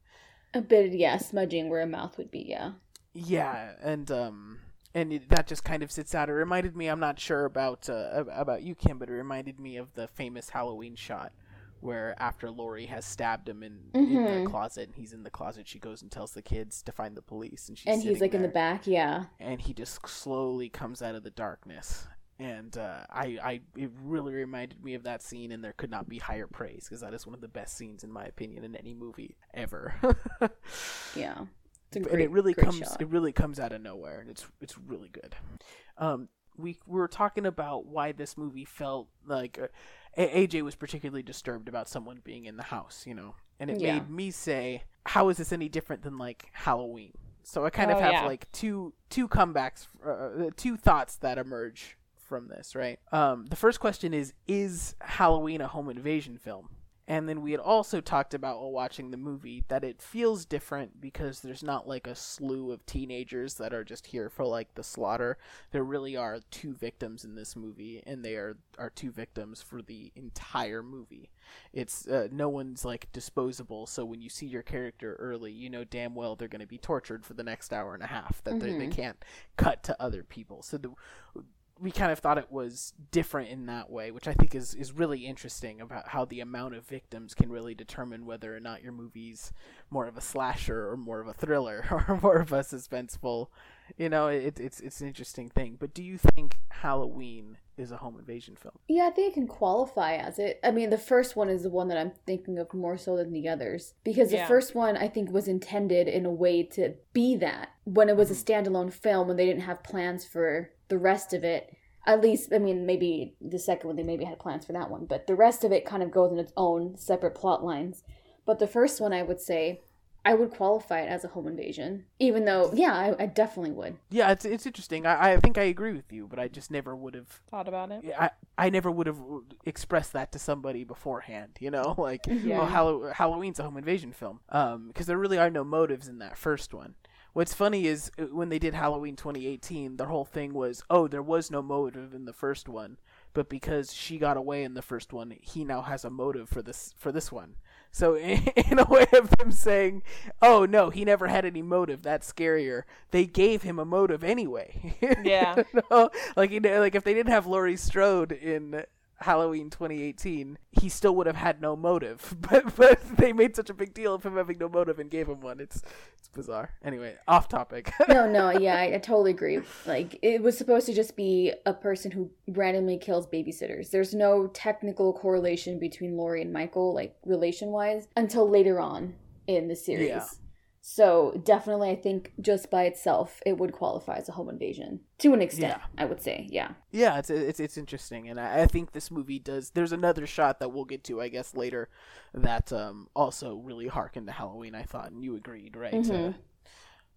a bit, yeah, smudging where a mouth would be, yeah. Yeah, and um, and it, that just kind of sits out. It reminded me. I'm not sure about uh, about you, Kim, but it reminded me of the famous Halloween shot where after Laurie has stabbed him in, in Mhm. the closet, and he's in the closet, she goes and tells the kids to find the police, and she's and he's like in the back, yeah. and he just slowly comes out of the darkness. And uh, I, I, it really reminded me of that scene, and there could not be higher praise because that is one of the best scenes, in my opinion, in any movie ever. Yeah. It's a and it really great comes shot. it really comes out of nowhere and it's it's really good um we, we were talking about why this movie felt like uh, aj was particularly disturbed about someone being in the house you know and it Yeah. made me say how is this any different than like halloween so i kind of Oh, have yeah. like two two comebacks uh, two thoughts that emerge from this right um the first question is is halloween a home invasion film and then we had also talked about while watching the movie that it feels different because there's not like a slew of teenagers that are just here for like the slaughter. There really are two victims in this movie, and they are are two victims for the entire movie. It's uh, no one's like disposable, so when you see your character early, you know damn well they're going to be tortured for the next hour and a half. That they, they can't cut to other people. So the we kind of thought it was different in that way, which I think is, is really interesting about how the amount of victims can really determine whether or not your movie's more of a slasher or more of a thriller or more of a suspenseful. You know, it, it's it's an interesting thing. But do you think Halloween is a home invasion film? Yeah, I think it can qualify as it. I mean, the first one is the one that I'm thinking of more so than the others because the Yeah. first one I think was intended in a way to be that when it was a mm-hmm. standalone film when they didn't have plans for the rest of it. At least, I mean, maybe the second one they maybe had plans for that one, but the rest of it kind of goes in its own separate plot lines. But the first one, I would say, I would qualify it as a home invasion, even though, yeah, I, I definitely would. Yeah, it's it's interesting. I, I think I agree with you, but I just never would have Thought about it? I, I never would have expressed that to somebody beforehand, you know, like Yeah. oh, Hallow- Halloween's a home invasion film, um, because there really are no motives in that first one. What's funny is uh, when they did Halloween 2018, their whole thing was, oh, there was no motive in the first one, but because she got away in the first one, he now has a motive for this for this one. So in, in a way of them saying, "Oh no, he never had any motive. That's scarier." They gave him a motive anyway. Yeah. You know? Like you know, like if they didn't have Laurie Strode in Halloween 2018, he still would have had no motive. But but they made such a big deal of him having no motive and gave him one. It's it's bizarre. Anyway, off topic. no, no, yeah, I, I totally agree. Like it was supposed to just be a person who randomly kills babysitters. There's no technical correlation between Laurie and Michael, like relation wise, until later on in the series. Yeah. So definitely, I think just by itself, it would qualify as a home invasion to an extent. Yeah. I would say, yeah. yeah, it's it's it's interesting, and I, I think this movie does. There's another shot that we'll get to, I guess, later, that um also really harkened to Halloween. I thought, and you agreed, right? Mhm.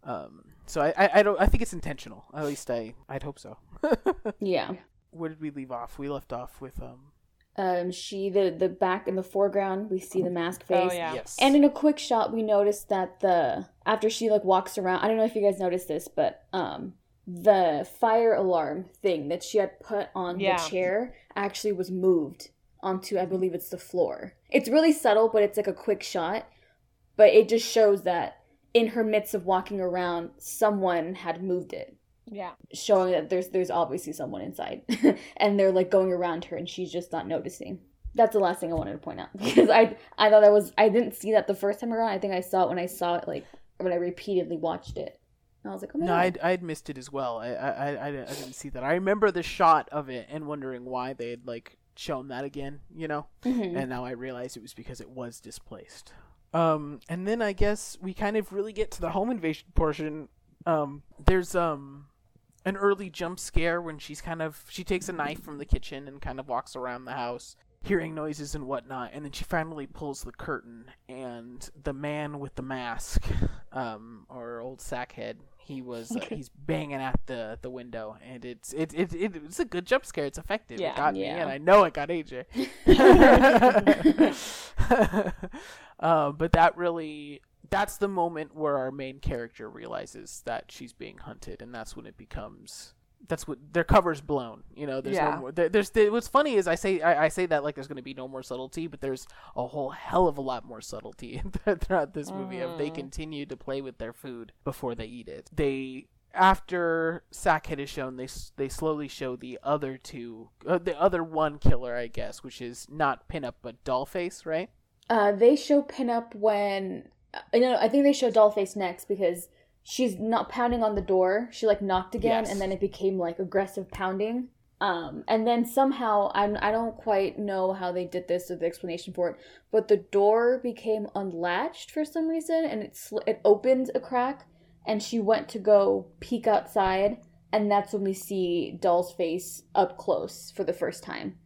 Uh, um, so I, I I don't I think it's intentional. At least I I'd hope so. Yeah. Where did we leave off? We left off with um Um, she the the back in the foreground, we see the mask face. Oh yeah. yes, And in a quick shot, we noticed that the after she like walks around. I don't know if you guys noticed this, but um, the fire alarm thing that she had put on Yeah. the chair actually was moved onto, I believe it's the floor. It's really subtle, but it's like a quick shot. But it just shows that in her midst of walking around, someone had moved it Yeah. showing that there's there's obviously someone inside and they're like going around her and she's just not noticing that's the last thing i wanted to point out because i i thought that was i didn't see that the first time around i think i saw it when i saw it like when i repeatedly watched it and i was like oh my No, I'd, I'd missed it as well. I, I, I, I didn't see that. I remember the shot of it and wondering why they had like shown that again, you know. Mhm. And now I realize it was because it was displaced. Um, and then I guess we kind of really get to the home invasion portion. Um, there's um an early jump scare when she's kind of she takes a knife from the kitchen and kind of walks around the house hearing noises and whatnot and then she finally pulls the curtain and the man with the mask um or old sackhead he was uh, he's banging at the the window and it's it, it, it it's a good jump scare. It's effective. Yeah. it got me and i know it got aj uh, but that really that's the moment where our main character realizes that she's being hunted and that's when it becomes that's what their cover's blown you know there's Yeah. no more there, there's there, what's funny is i say I, I say that like there's going to be no more subtlety but there's a whole hell of a lot more subtlety throughout this movie of they continue to play with their food before they eat it they after Sackhead is shown, they they slowly show the other two, uh, the other one killer, I guess, which is not Pinup but Dollface, right? uh they show pinup when uh, no i think they show dollface next because she's not pounding on the door she like knocked again Yes. and then it became like aggressive pounding um and then somehow i'm i don't quite know how they did this or the explanation for it but the door became unlatched for some reason and it sl- it opened a crack and she went to go peek outside and that's when we see doll's face up close for the first time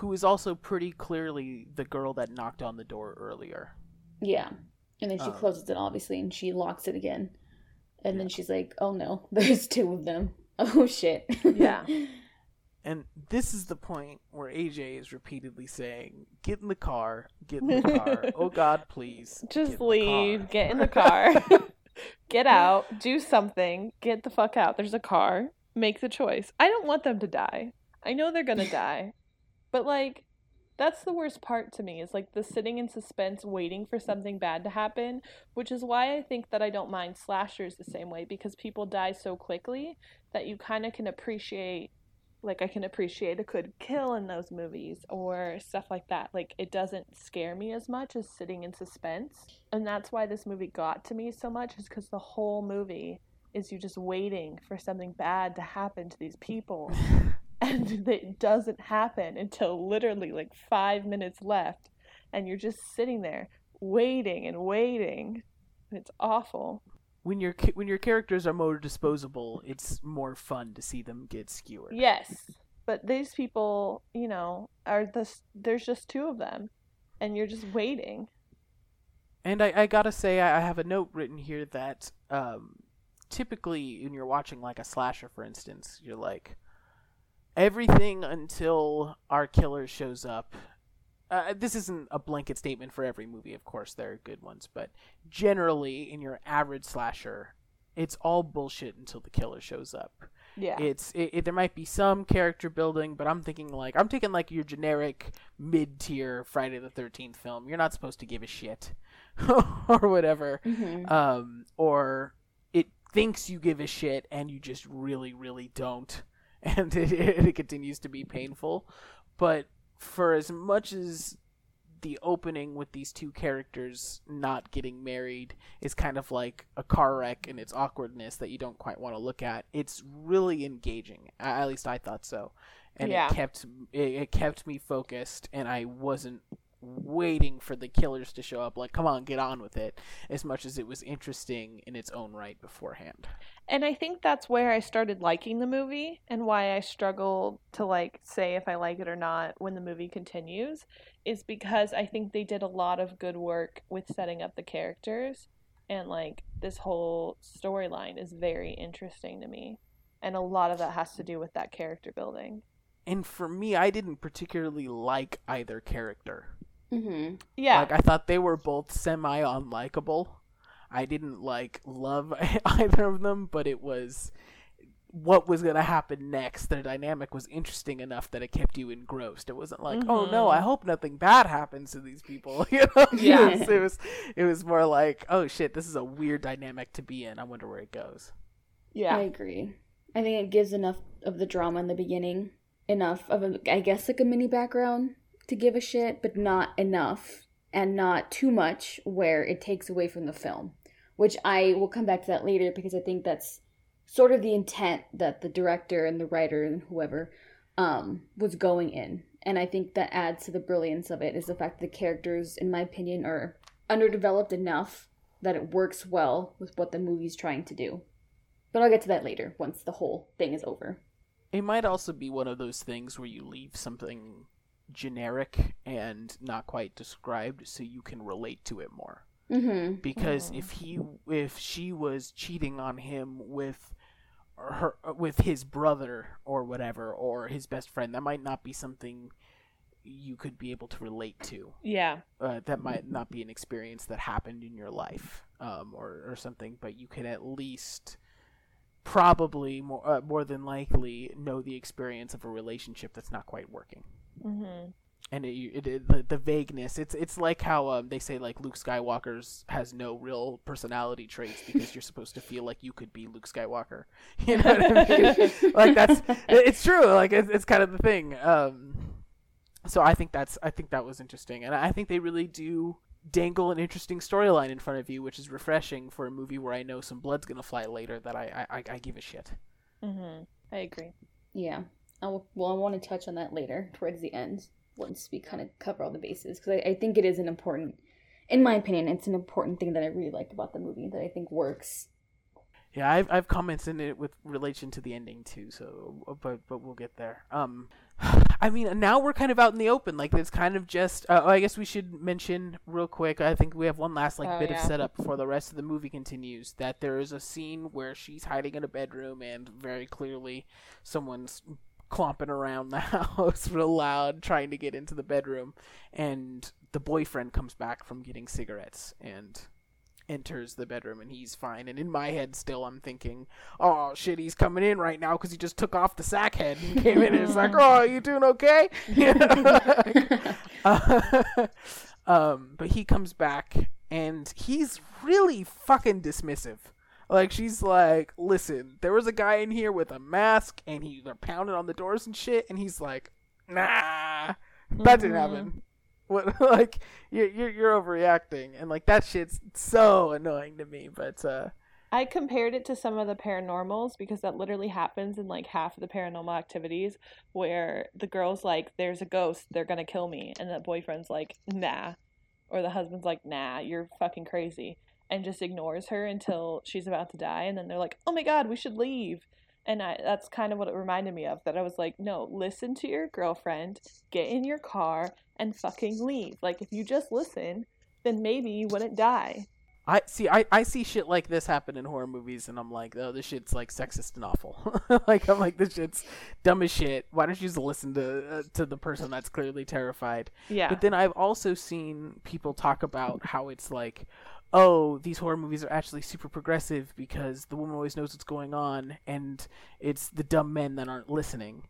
Who is also pretty clearly the girl that knocked on the door earlier. Yeah. And then she Um, closes it, obviously, and she locks it again. And then she's like, oh no, there's two of them. Oh shit. Yeah. And this is the point where AJ is repeatedly saying, "Get in the car, get in the car. oh God, please, Just the leave. car." Get in the car. get out. Do something. Get the fuck out. There's a car. Make the choice. I don't want them to die. I know they're gonna die. But like that's the worst part to me is like the sitting in suspense waiting for something bad to happen, which is why I think that I don't mind slashers the same way because people die so quickly that you kind of can appreciate like I can appreciate a good kill in those movies or stuff like that. Like it doesn't scare me as much as sitting in suspense. And that's why this movie got to me so much is cuz the whole movie is you just waiting for something bad to happen to these people and it doesn't happen until literally like 5 minutes left and you're just sitting there waiting and waiting. It's awful. When your when your characters are more disposable, it's more fun to see them get skewered. Yes, but these people, you know, are this. There's just two of them, and you're just waiting. And I, I gotta say, I I have a note written here that um, typically when you're watching like a slasher, for instance, you're like everything until our killer shows up. Uh, this isn't a blanket statement for every movie, of course. There are good ones, but generally, in your average slasher, it's all bullshit until the killer shows up. Yeah. It's it, it, there might be some character building, but I'm thinking like I'm taking like your generic mid tier Friday the Thirteenth film. You're not supposed to give a shit or whatever, Mhm. um, or it thinks you give a shit and you just really really don't, and it, it continues to be painful. But for as much as the opening with these two characters not getting married is kind of like a car wreck and its awkwardness that you don't quite want to look at. It's really engaging. At least I thought so, and Yeah. it kept it, it kept me focused, and I wasn't waiting for the killers to show up. Like, come on, get on with it. As much as it was interesting in its own right beforehand. And I think that's where I started liking the movie and why I struggle to like say if I like it or not when the movie continues is because I think they did a lot of good work with setting up the characters and like this whole storyline is very interesting to me. And a lot of that has to do with that character building. And for me, I didn't particularly like either character. Mhm. Yeah. Like I thought they were both semi unlikable. I didn't like love either of them, but it was what was gonna happen next. Their dynamic was interesting enough that it kept you engrossed. It wasn't like, oh no. I hope nothing bad happens to these people. You know, Yeah. it, was, it was it was more like, oh shit, this is a weird dynamic to be in. I wonder where it goes. yeah. I agree. I think it gives enough of the drama in the beginning, enough of a, I guess, like a mini background to give a shit, but not enough and not too much where it takes away from the film. Which I will come back to that later because I think that's sort of the intent that the director and the writer and whoever um, was going in. And I think that adds to the brilliance of it is the fact that the characters, in my opinion, are underdeveloped enough that it works well with what the movie's trying to do. But I'll get to that later once the whole thing is over. It might also be one of those things where you leave something generic and not quite described so you can relate to it more. Mm-hmm. because Mhm. if he if she was cheating on him with her with his brother or whatever or his best friend that might not be something you could be able to relate to Yeah. uh, that might not be an experience that happened in your life um, or, or something but you can at least probably more uh, more than likely know the experience of a relationship that's not quite working Mhm. and it, it, it the, the vagueness it's it's like how um, they say like Luke Skywalker's has no real personality traits because you're supposed to feel like you could be Luke Skywalker you know what I mean like that's it's true like it's, it's kind of the thing um so I think that's I think that was interesting and I think they really do dangle an interesting storyline in front of you which is refreshing for a movie where I know some blood's gonna fly later that I I, I give a shit Mhm. I agree. Yeah. I'll, well, I want to touch on that later, towards the end, once we kind of cover all the bases, because I, I think it is an important, in my opinion, it's an important thing that I really liked about the movie that I think works. Yeah, I've I've comments in it with relation to the ending too. So, but but we'll get there. Um, I mean, now we're kind of out in the open. Like it's kind of just. Uh, oh, I guess we should mention real quick. I think we have one last like Oh, bit of setup before the rest of the movie continues. That there is a scene where she's hiding in a bedroom, and very clearly, someone's clomping around the house real loud, trying to get into the bedroom, and the boyfriend comes back from getting cigarettes and enters the bedroom and he's fine. And in my head, still, I'm thinking, oh shit, he's coming in right now because he just took off the sack head and came in and it's like, oh, you doing okay? Um, but he comes back and he's really fucking dismissive. Like she's like, listen, there was a guy in here with a mask and he they're pounding on the doors and shit, and he's like, nah, that didn't Mhm. happen. What like you're, you're you're overreacting and like that shit's so annoying to me. But uh, I compared it to some of the paranormals because that literally happens in like half of the paranormal activities where the girl's like, There's a ghost, they're gonna kill me and the boyfriend's like, nah. Or the husband's like, nah, you're fucking crazy and just ignores her until she's about to die and then they're like, Oh my god, we should leave and I, that's kind of what it reminded me of that I was like, no, listen to your girlfriend, get in your car, and fucking leave. Like, if you just listen, then maybe you wouldn't die. I see I, I see shit like this happen in horror movies and I'm like, oh, this shit's like sexist and awful. like I'm like, this shit's dumb as shit. Why don't you just listen to uh, to the person that's clearly terrified? Yeah. But then I've also seen people talk about how it's like, oh, these horror movies are actually super progressive because the woman always knows what's going on, and it's the dumb men that aren't listening.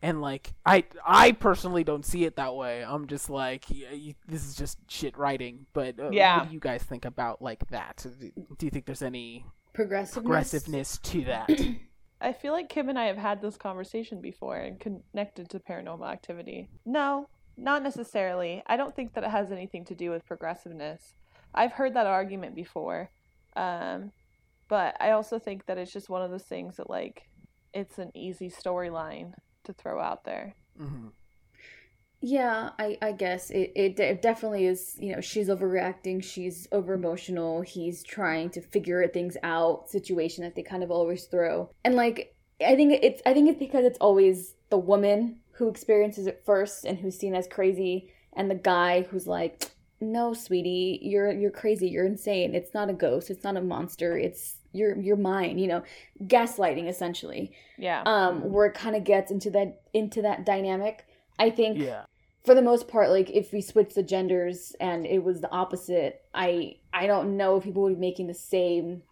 And like, I I personally don't see it that way. I'm just like, yeah, you, this is just shit writing. But uh, Yeah. what do you guys think about like that? Do you think there's any Progressiveness. progressiveness to that? I feel like Kim and I have had this conversation before and connected to paranormal activity. No, not necessarily. I don't think that it has anything to do with progressiveness. I've heard that argument before. Um, but I also think that it's just one of those things that, like, it's an easy storyline to throw out there. hmm Yeah, I, I guess it, it, it definitely is. You know, she's overreacting. She's over emotional. He's trying to figure things out. Situation that they kind of always throw, and like I think it's I think it's because it's always the woman who experiences it first and who's seen as crazy, and the guy who's like, "No, sweetie, you're you're crazy. You're insane. It's not a ghost. It's not a monster. It's your your you're. You know, gaslighting essentially. Yeah. Um, where it kind of gets into that into that dynamic. I think Yeah. for the most part like if we switch the genders and it was the opposite i i don't know if people would be making the same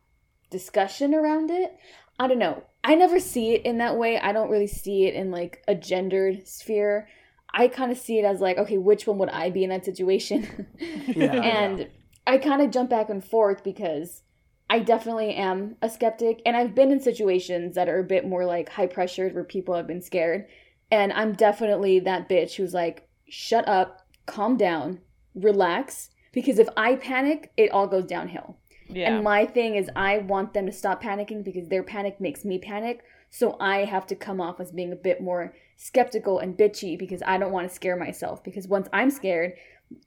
discussion around it i don't know i never see it in that way i don't really see it in like a gendered sphere i kind of see it as like okay which one would i be in that situation Yeah, and i kind of jump back and forth because i definitely am a skeptic and i've been in situations that are a bit more like high pressured where people have been scared and I'm definitely that bitch who's like, shut up, calm down, relax. Because if I panic, it all goes downhill. yeah. And my thing is, I want them to stop panicking because their panic makes me panic. So I have to come off as being a bit more skeptical and bitchy because I don't want to scare myself. Because once I'm scared,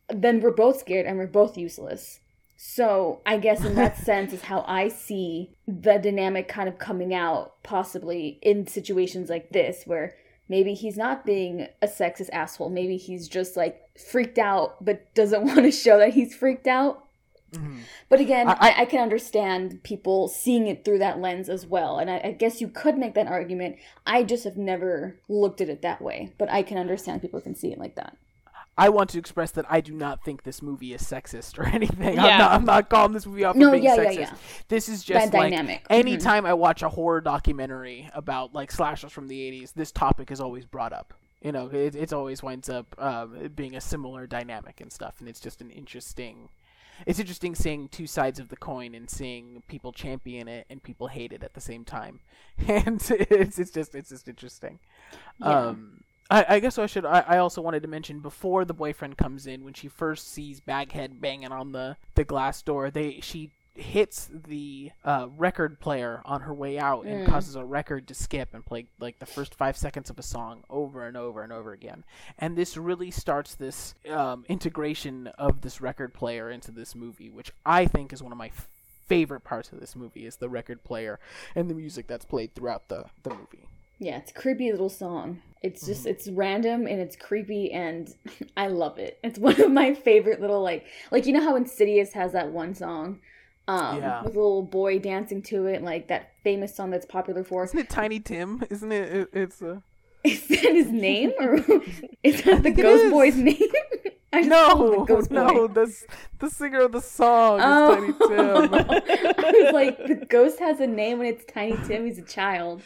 then we're both scared and we're both useless. So I guess in that sense is how I see the dynamic kind of coming out, possibly in situations like this where maybe he's not being a sexist asshole. Maybe he's just like freaked out, but doesn't want to show that he's freaked out. Mhm. But again, I- I, I, can understand people seeing it through that lens as well. And I, I guess you could make that argument. I just have never looked at it that way. But I can understand people can see it like that. I want to express that I do not think this movie is sexist or anything. I'm Yeah. not. I'm not calling this movie out for No, being yeah, yeah, sexist. yeah. This is That just like dynamic. anytime I watch a horror documentary about like slashers from the 80s, this topic is always brought up. You know, it, it always winds up um, being a similar dynamic and stuff, and it's just an interesting. It's interesting seeing two sides of the coin and seeing people champion it and people hate it at the same time, and it's it's just it's just interesting. Yeah. Um, I, I guess I should. I, I also wanted to mention before the boyfriend comes in, when she first sees Baghead banging on the the glass door, they she hits the uh, record player on her way out and Mm. causes a record to skip and play like the first five seconds of a song over and over and over again. And this really starts this um, integration of this record player into this movie, which I think is one of my favorite parts of this movie is the record player and the music that's played throughout the the movie. Yeah, it's a creepy little song. It's just it's random and it's creepy and I love it. It's one of my favorite little like like you know how Insidious has that one song um Yeah. with a little boy dancing to it like that famous song that's popular for Isn't it Tiny Tim? Isn't it? it it's uh... Is that his name or is that the ghost boy's name? I just called him no, the no. The the singer of the song Oh, is Tiny Tim. I was like, the ghost has a name and it's Tiny Tim. He's a child.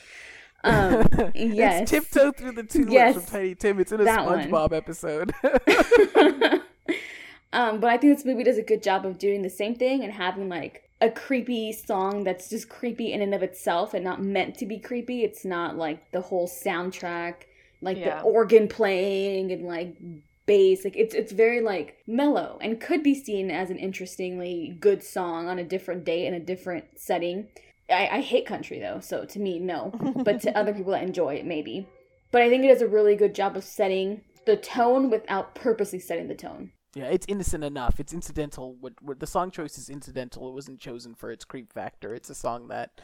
Um, yes. It's tiptoe through the tulips Yes, from Tiny Tim. It's in a that one. SpongeBob episode. Um, but I think this movie does a good job of doing the same thing and having like a creepy song that's just creepy in and of itself and not meant to be creepy. It's not like the whole soundtrack, like Yeah. the organ playing and like bass. Like it's it's very like mellow and could be seen as an interestingly good song on a different day in a different setting. I, I hate country though, so to me, no. but to other people that enjoy it, maybe. But I think it does a really good job of setting the tone without purposely setting the tone. Yeah, it's innocent enough. It's incidental. What, what the song choice is incidental. It wasn't chosen for its creep factor. It's a song that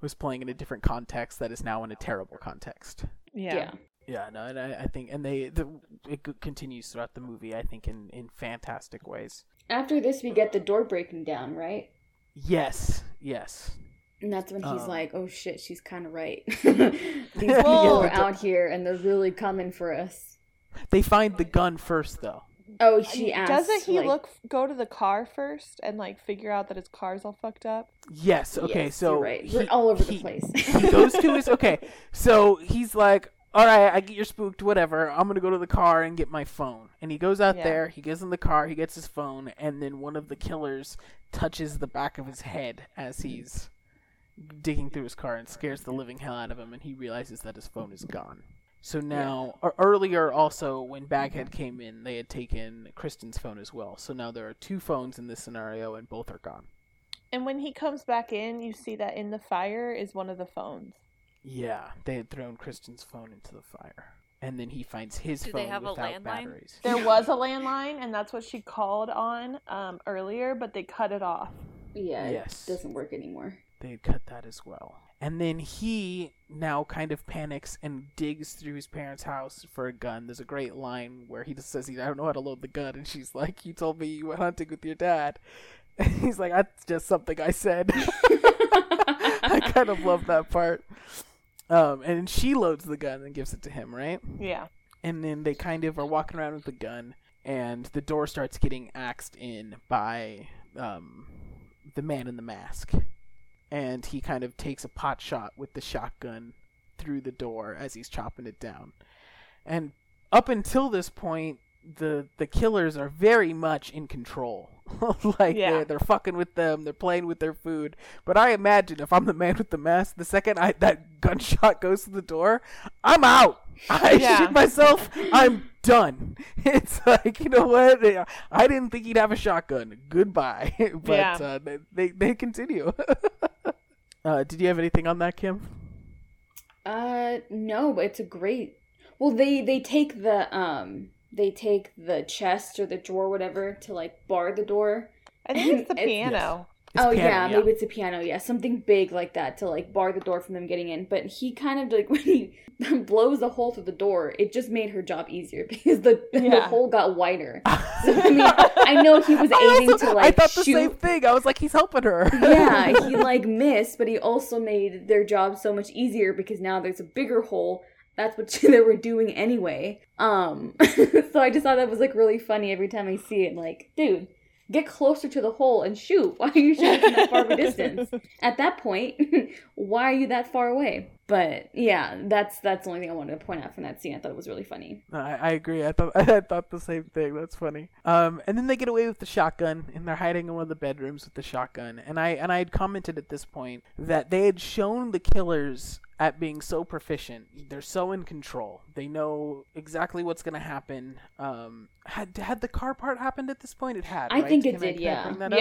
was playing in a different context that is now in a terrible context. yeah. Yeah, no, and I, I think, and they, the, it continues throughout the movie. I think in in fantastic ways. After this, we get the door breaking down, right? Yes, yes. And that's when he's Um, like, "Oh shit, she's kind of right. These people are out here, and they're really coming for us." They find the gun first, though. Oh, she asked. Doesn't he like- look go to the car first and like figure out that his car's all fucked up? Yes. Okay. Yes, so you're right. he- We're all over the place. he goes to his okay. So he's like, "All right, I get you're spooked. Whatever. I'm gonna go to the car and get my phone." And he goes out Yeah. there. He gets in the car. He gets his phone, and then one of the killers touches the back of his head as he's digging through his car and scares the living hell out of him. And he realizes that his phone is gone. So now, or earlier also when Baghead came in, they had taken Kristen's phone as well. So now there are two phones in this scenario, and both are gone. And when he comes back in, you see that in the fire is one of the phones. Yeah, they had thrown Kristen's phone into the fire, and then he finds his Do phone they have a without landline? batteries. There was a landline, and that's what she called on um, earlier, but they cut it off. yeah, Yes. it doesn't work anymore. They had cut that as well. And then he now kind of panics and digs through his parents' house for a gun. There's a great line where he just says, he, "I don't know how to load the gun," and she's like, "You told me you went hunting with your dad." And he's like, "That's just something I said." I kind of love that part. Um, and she loads the gun and gives it to him, right? Yeah. and then they kind of are walking around with the gun and the door starts getting axed in by um, the man in the mask and he kind of takes a pot shot with the shotgun through the door as he's chopping it down. And up until this point the the killers are very much in control. Like Yeah. they're, they're fucking with them they're playing with their food. But i imagine if i'm the man with the mask the second i that gunshot goes to the door i'm out i Yeah. shit myself i'm done it's like you know what i didn't think he'd have a shotgun goodbye but Yeah. uh, they, they they continue uh did you have anything on that kim Uh, no, but it's a great. Well, they they take the um they take the chest or the drawer, whatever, to like bar the door. I think it's the piano. It's oh piano, yeah, maybe it's a piano. Yeah, something big like that to like bar the door from them getting in. But he kind of like when he blows the hole through the door, it just made her job easier because the, the hole got wider. So, I mean, I know he was I aiming also- to I like thought the shoot. same thing. I was like, he's helping her. yeah, he like missed, but he also made their job so much easier because now there's a bigger hole. That's what they were doing anyway. Um, so I just thought that was like really funny every time I see it. Like, dude, get closer to the hole and shoot. Why are you shooting from that far of a distance? At that point, why are you that far away? But yeah, that's that's the only thing I wanted to point out from that scene. I thought it was really funny. I, I agree. I thought I thought the same thing. That's funny. Um, and then they get away with the shotgun, and they're hiding in one of the bedrooms with the shotgun. And I and I had commented at this point that they had shown the killers at being so proficient. They're so in control. They know exactly what's going to happen. Um, had had the car part happened at this point? It had. I right? think it Can did, can yeah. bring up?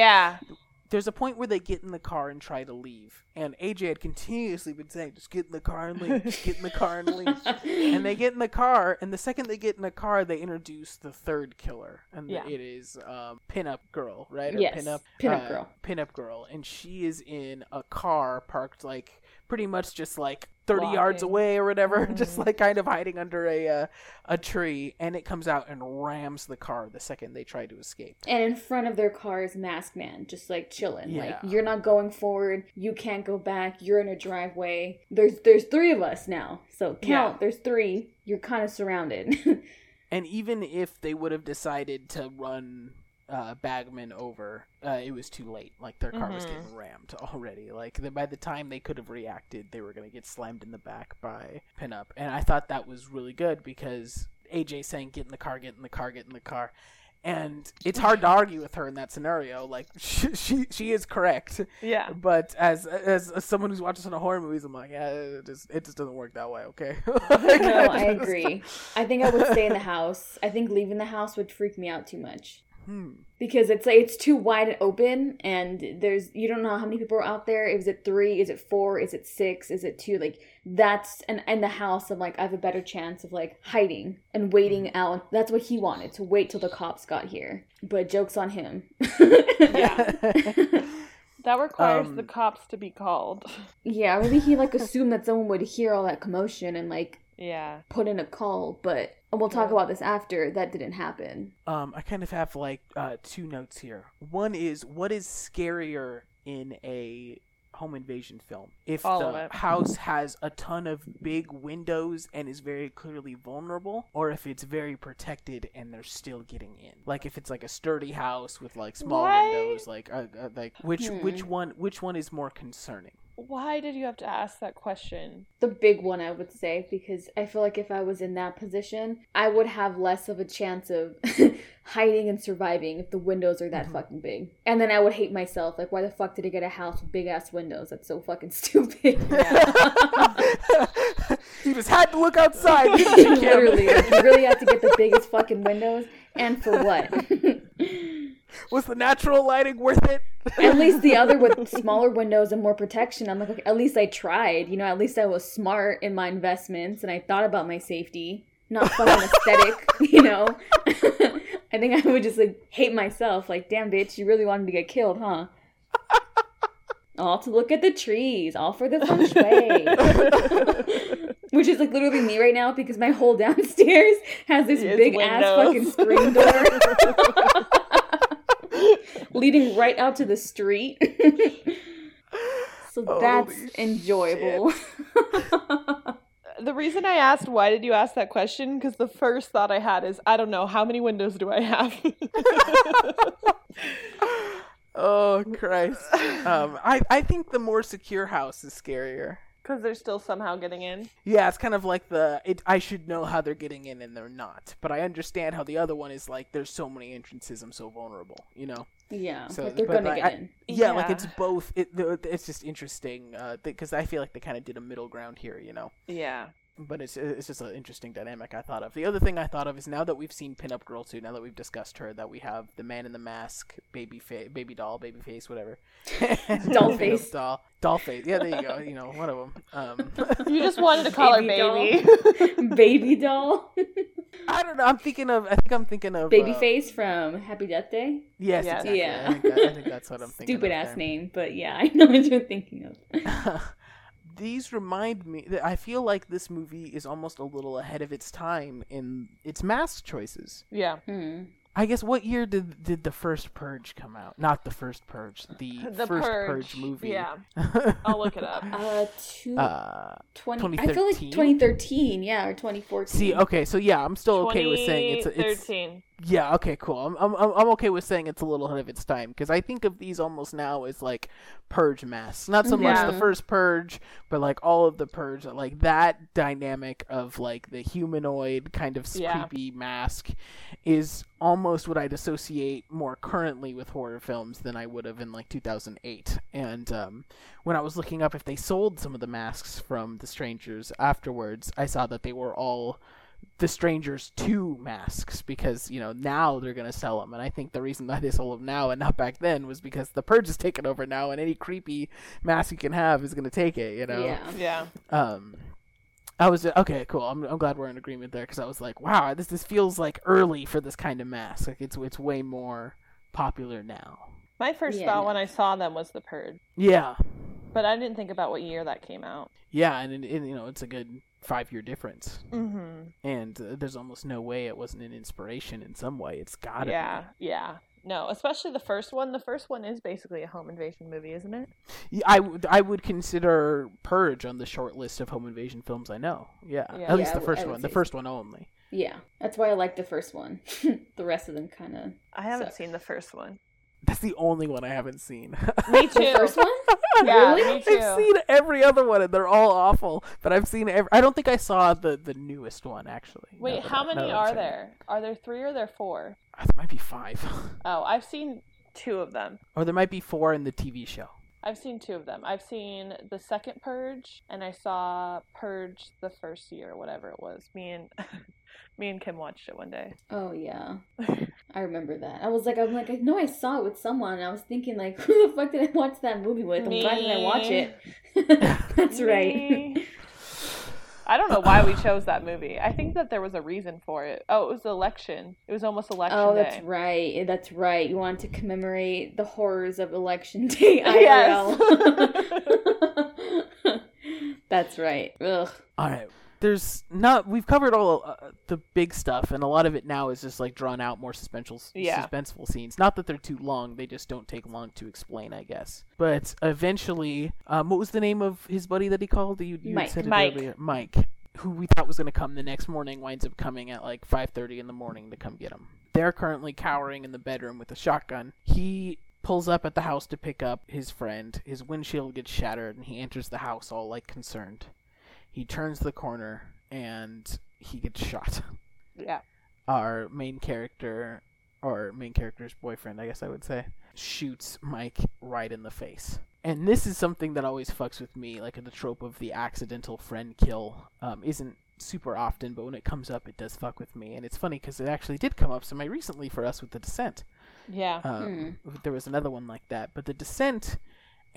There's a point where they get in the car and try to leave, and AJ had continuously been saying, "Just get in the car and leave. Just get in the car and leave." and they get in the car, and the second they get in the car, they introduce the third killer, and Yeah. it is um, pinup girl, right? Or Yes, pinup, pinup uh, girl. pinup girl, and she is in a car parked like pretty much just like 30 yards Mm-hmm. away or whatever, just like kind of hiding under a uh, a tree, and it comes out and rams the car the second they try to escape. And in front of their car is Mask Man, just like chilling. Yeah. Like you're not going forward, you can't go back. You're in a driveway. There's there's three of us now, so count. Yeah. There's three. You're kind of surrounded. And even if they would have decided to run uh, Bagman over, uh, it was too late. Like their car was Mhm. getting rammed already. Like the, by the time they could have reacted, they were going to get slammed in the back by Pinup. And I thought that was really good because AJ saying, "Get in the car, get in the car, get in the car." And it's hard to argue with her in that scenario. Like she she, she is correct, Yeah. but as, as as someone who's watching some horror movies, I'm like, yeah, it just it just doesn't work that way. Okay. no, I agree. I think I would stay in the house. I think leaving the house would freak me out too much. Hmm. because it's like it's too wide and open and there's you don't know how many people are out there is it three is it four is it six is it two like that's and in the house i'm like i have a better chance of like hiding and waiting out that's what he wanted to wait till the cops got here but jokes on him Yeah. That requires Um, the cops to be called. yeah maybe he like assumed that someone would hear all that commotion and like Yeah. put in a call but and we'll talk Yeah. about this after. That didn't happen. Um, I kind of have like uh, two notes here. One is what is scarier in a home invasion film? If All the house has a ton of big windows and is very clearly vulnerable or if it's very protected and they're still getting in. Like if it's like a sturdy house with like small Why- windows like uh, uh, like which which Hmm. one which one is more concerning Why did you have to ask that question? The big one, I would say, because I feel like if I was in that position, I would have less of a chance of hiding and surviving if the windows are that Mhm. fucking big. And then I would hate myself. Like, why the fuck did I get a house with big ass windows? That's so fucking stupid. you just had to look outside didn't you, Kim? Literally, like, you really have to get the biggest fucking windows, and for what? was the natural lighting worth it at least the other with smaller windows and more protection. I'm like, okay, at least I tried. You know, at least I was smart in my investments and I thought about my safety, not fucking aesthetic. You know, I think I would just like hate myself. Like, damn, bitch, you really wanted to get killed, huh? All to look at the trees, all for the feng shui. Which is like literally me right now because my whole downstairs has this big ass fucking screen door leading right out to the street. so that's Holy enjoyable. The reason I asked why did you ask that question because the first thought I had is I don't know how many windows do I have. oh christ um i i think the more secure house is scarier Because they're still somehow getting in. Yeah, it's kind of like the it, I should know how they're getting in and they're not. But I understand how the other one is like there's so many entrances, I'm so vulnerable, you know. yeah, So, like they're but, gonna like, get I- in. Yeah, like it's both. It it's just interesting uh, because I feel like they kind of did a middle ground here, you know. Yeah. But it's it's just an interesting dynamic I thought of. The other thing I thought of is now that we've seen Pinup Girl too, now that we've discussed her, that we have the man in the mask, baby fa- baby doll, baby face, whatever, Doll face. doll, doll face. Yeah, there you go. You know, one of them. Um, You just wanted to call Baby her baby. Baby doll, I don't know. I'm thinking of. I think I'm thinking of baby uh, face from Happy Death Day. Yes, Yes. exactly. Yeah. I think, that, I think that's what I'm thinking. Stupid ass there. name, but yeah, I know what you're thinking of. These remind me that I feel like this movie is almost a little ahead of its time in its mask choices. yeah. Hmm. I guess what year did did the first Purge come out? Not the first Purge, the, The first Purge, Purge, movie. yeah. I'll look it up. Uh, two, uh, 20, I feel like 2013? 2013, yeah, or 2014. see, okay, so yeah, I'm still okay with saying it's it's 2013. Yeah, okay, cool. I'm I'm I'm okay with saying it's a little ahead of its time because I think of these almost now as like purge masks. Not so much Yeah. the first purge, but like all of the purge, like that dynamic of like the humanoid kind of Yeah. creepy mask is almost what I'd associate more currently with horror films than I would have in like 2008. And um, when I was looking up if they sold some of the masks from the strangers afterwards, I saw that they were all the strangers 2 masks because you know now they're gonna sell them and i think the reason that they sold them now and not back then was because the purge is taken over now and any creepy mask you can have is gonna take it you know Yeah. Yeah. um i was okay cool i'm, I'm glad we're in agreement there because i was like wow this this feels like early for this kind of mask like it's it's way more popular now My first Yeah, thought no. when I saw them was The Purge, yeah but I didn't think about what year that came out. yeah and, it, it- you know it's a good five year difference Mm-hmm. and uh, there's almost no way it wasn't an inspiration in some way it's gotta Yeah. be Yeah. No, especially the first one. The first one is basically a home invasion movie, isn't it? Yeah, I would I would consider Purge on the short list of home invasion films I know. Yeah, Yeah. at least Yeah, the first I one, the say first one only. Yeah, that's why I like the first one. the rest of them kind of. I haven't Suck. seen the first one. That's the only one I haven't seen. Me too. The first one? Yeah, Really? me too. I've seen every other one, and they're all awful. But I've seen every. I don't think I saw the the newest one actually. Wait, that how I- many that are saying there? Are there three or are there four? Uh, There might be five, Oh, I've seen two of them. or there might be four in the TV show. I've seen two of them. I've seen the second Purge, and I saw Purge the first year, whatever it was. Me and me and Kim watched it one day. Oh yeah, I remember that. I was like, I'm like, I know I saw it with someone. And I was thinking like, who the fuck did I watch that movie with? I'm glad that I watch it. That's right. I don't know why we chose that movie. I think that there was a reason for it. Oh, it was the election. It was almost election Oh, day. that's right. Eh, that's right. You wanted to commemorate the horrors of Election Day Yes. IRL. that's right. Ugh. All right. There's not we've covered all uh, the big stuff and a lot of it now is just like drawn out more suspenseful Yeah. suspenseful scenes. Not that they're too long they just don't take long to explain i guess. But eventually um what was the name of his buddy that he called? You, you Mike. said it Mike. earlier. Mike. Who we thought was going to come the next morning winds up coming at like 5:30 in the morning to come get him. They're currently cowering in the bedroom with a shotgun. He pulls up at the house to pick up his friend. His windshield gets shattered and he enters the house all like concerned he turns the corner and he gets shot. Yeah. Our main character, or main character's boyfriend, I guess I would say, shoots Mike right in the face. And this is something that always fucks with me, like the trope of the accidental friend kill um, isn't super often, but when it comes up, it does fuck with me. And it's funny because it actually did come up semi recently for us with The Descent. Yeah. Um, There was another one like that, but The Descent,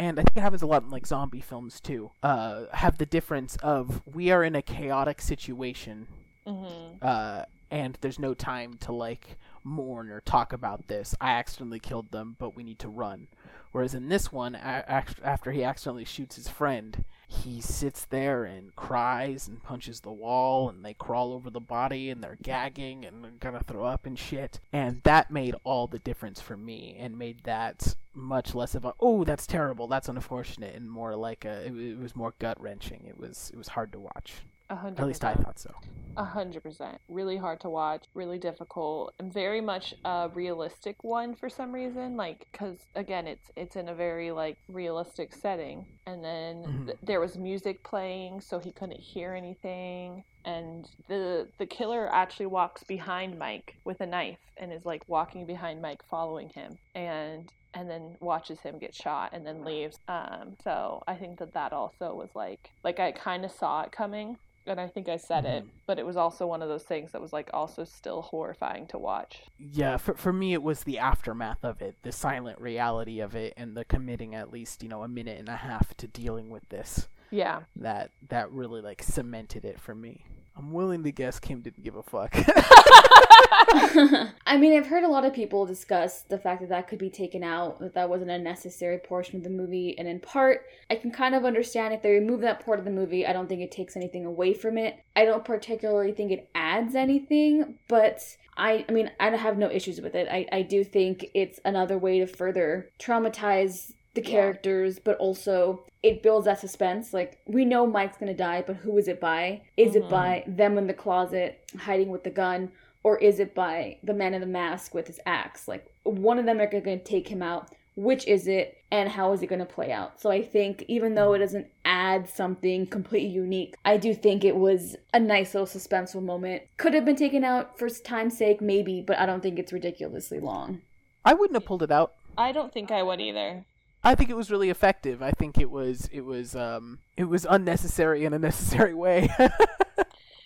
and I think it happens a lot in like zombie films too, uh, have the difference of we are in a chaotic situation, hmm uh, and there's no time to like mourn or talk about this. I accidentally killed them, but we need to run. Whereas in this one, a- after he accidentally shoots his friend, he sits there and cries and punches the wall, and they crawl over the body and they're gagging and they're gonna throw up and shit. And that made all the difference for me and made that much less of a oh that's terrible that's unfortunate and more like a it, it was more gut wrenching. It was it was hard to watch. A hundred. At least I thought so. A hundred percent. Really hard to watch. Really difficult, and very much a realistic one for some reason. Like, because again, it's it's in a very like realistic setting, and then Mhm. th- there was music playing, so he couldn't hear anything. And the the killer actually walks behind Mike with a knife and is like walking behind Mike, following him, and and then watches him get shot and then leaves. Um, so I think that that also was like like I kind of saw it coming and I think I said it, Mhm. but it was also one of those things that was like also still horrifying to watch. Yeah, for for me it was the aftermath of it, the silent reality of it, and the committing at least you know a minute and a half to dealing with this. Yeah. That that really like cemented it for me. I'm willing to guess Kim didn't give a fuck. I mean, I've heard a lot of people discuss the fact that that could be taken out, that that wasn't a necessary portion of the movie, and in part, I can kind of understand if they remove that part of the movie. I don't think it takes anything away from it. I don't particularly think it adds anything, but I, I mean, I have no issues with it. I, I do think it's another way to further traumatize the Yeah. characters, but also it builds that suspense. Like we know Mike's gonna die, but who is it by? Is it Mhm. by them in the closet hiding with the gun, or is it by the man in the mask with his axe? Like one of them are gonna take him out. Which is it, and how is it going to play out? So I think even though it doesn't add something completely unique, I do think it was a nice little suspenseful moment. Could have been taken out for time's sake, maybe, but I don't think it's ridiculously long. I wouldn't have pulled it out. I don't think I would either. I think it was really effective. I think it was it was um it was unnecessary in a necessary way.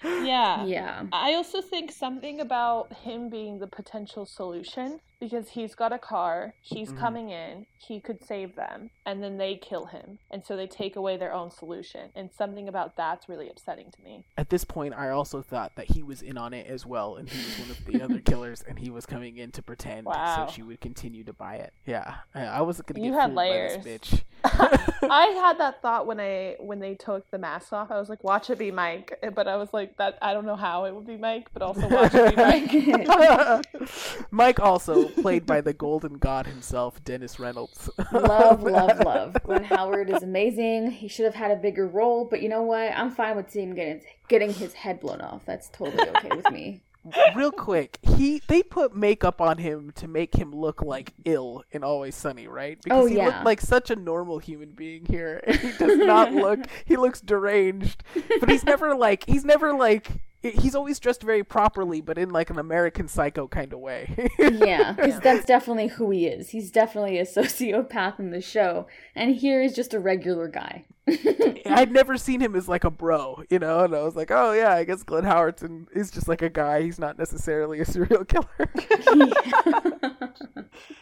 Yeah. Yeah. I also think something about him being the potential solution because he's got a car, he's Mhm. coming in, he could save them, and then they kill him. And so they take away their own solution. And something about that's really upsetting to me. At this point, I also thought that he was in on it as well, and he was one of the other killers, and he was coming in to pretend Wow. so she would continue to buy it. Yeah, I, I wasn't gonna You get had layers. by this bitch. I had that thought when I when they took the mask off. I was like, watch it be Mike. But I was like, that I don't know how it would be Mike, but also watch it be Mike. Mike also played by the golden god himself, Dennis Reynolds. love, love, love. Glenn Howard is amazing. He should have had a bigger role, but you know what? I'm fine with seeing him getting getting his head blown off. That's totally okay with me. Real quick, he they put makeup on him to make him look like ill in Always Sunny, right? Because Oh, he yeah. looked like such a normal human being here, and he does not look. He looks deranged, but he's never like he's never like he's always dressed very properly, but in like an American Psycho kind of way. Yeah, because that's definitely who he is. He's definitely a sociopath in the show, and here is just a regular guy. I'd never seen him as like a bro, you know, and I was like, oh yeah, I guess Glenn Howerton is just like a guy. He's not necessarily a serial killer.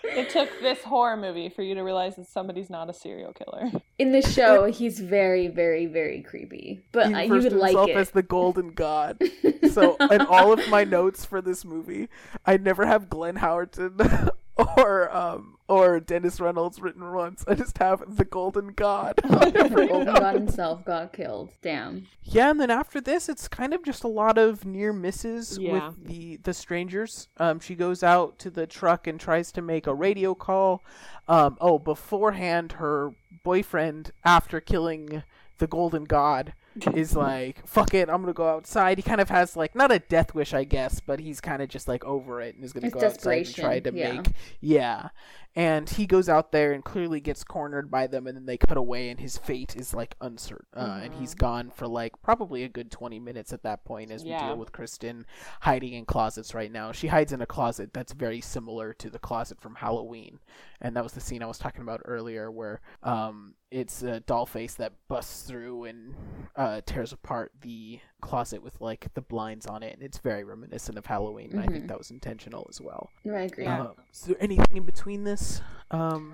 it took this horror movie for you to realize that somebody's not a serial killer. In the show, he's very, very, very creepy, but he uh, you would to like himself it. as the golden god. so in all of my notes for this movie, I never have Glenn Howerton or um or Dennis Reynolds written once. I just have the Golden God. the Golden God himself got killed. Damn. Yeah, and then after this, it's kind of just a lot of near misses Yeah. with the the strangers. Um, she goes out to the truck and tries to make a radio call. Um, oh, beforehand, her boyfriend, after killing the Golden God, is like, "Fuck it, I'm gonna go outside." He kind of has like not a death wish, I guess, but he's kind of just like over it and is gonna It's go outside and try to yeah. make yeah. And he goes out there and clearly gets cornered by them, and then they cut away, and his fate is like uncertain. Uh, And he's gone for like probably a good 20 minutes at that point as we Yeah. deal with Kristen hiding in closets right now. She hides in a closet that's very similar to the closet from Halloween. And that was the scene I was talking about earlier where um, it's a doll face that busts through and uh, tears apart the closet with like the blinds on it. And it's very reminiscent of Halloween. And I think Mhm. that was intentional as well. No, I agree. Yeah. Uh, is there anything in between this? Um,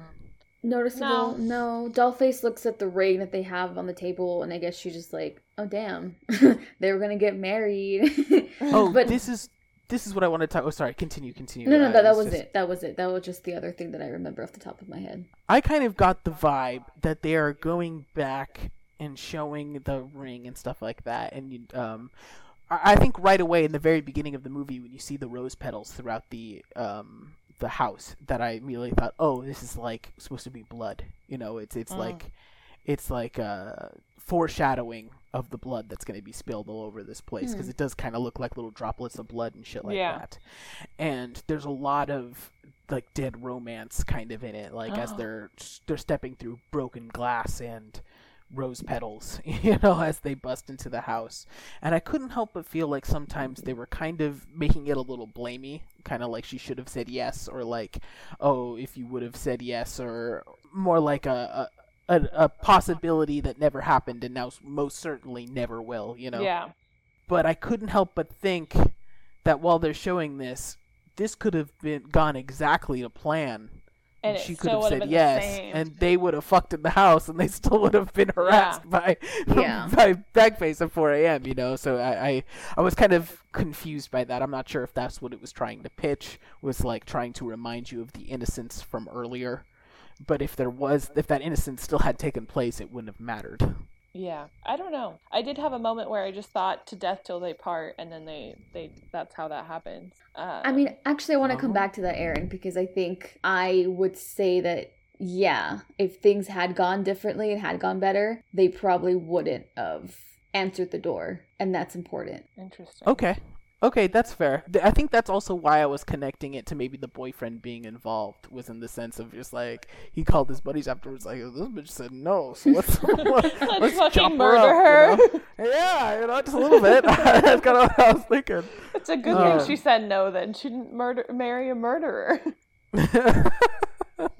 Noticeable? No. Dollface looks at the ring that they have on the table, and I guess she's just like, "Oh damn, they were gonna get married." oh, but this is this is what I want to talk. Oh, sorry. Continue. Continue. no, no, Uh, that, that it's was just- it. That was it. That was just the other thing that I remember off the top of my head. I kind of got the vibe that they are going back and showing the ring and stuff like that. And you, um, I think right away in the very beginning of the movie, when you see the rose petals throughout the um the house, that I immediately thought, oh, this is like supposed to be blood. You know, it's it's Mm. like it's like uh foreshadowing of the blood that's going to be spilled all over this place because Hmm. it does kind of look like little droplets of blood and shit like Yeah. that. And there's a lot of like dead romance kind of in it, like as Oh. they're they're stepping through broken glass and rose petals, you know, as they bust into the house. And I couldn't help but feel like sometimes they were kind of making it a little blamey, kind of like she should have said yes, or like, oh, if you would have said yes, or more like a. a a, a possibility that never happened and now most certainly never will, you know Yeah. but I couldn't help but think that while they're showing this, this could have been gone exactly to plan. And it she could have said yes, the and they would have fucked in the house, and they still would have been harassed by Yeah. by Bagface at 4 a.m. You know, so I, I I was kind of confused by that. I'm not sure if that's what it was trying to pitch, was like trying to remind you of the innocence from earlier. But if there was, if that innocence still had taken place, it wouldn't have mattered. Yeah, I don't know. I did have a moment where I just thought to death till they part, and then they they that's how that happens. Uh, I mean, actually, I want to come Oh. back to that, Aaron, because I think I would say that, yeah, if things had gone differently and had gone better, they probably wouldn't have answered the door. And that's important. interesting. Okay. Okay, that's fair. I think that's also why I was connecting it to maybe the boyfriend being involved, was in the sense of just like he called his buddies afterwards, like this bitch said no, so let's let's, Let's chop fucking her murder up, her. you know? Yeah, you know, just a little bit. that's kind of what I was thinking. It's a good Uh. thing she said no. Then she didn't murder marry a murderer.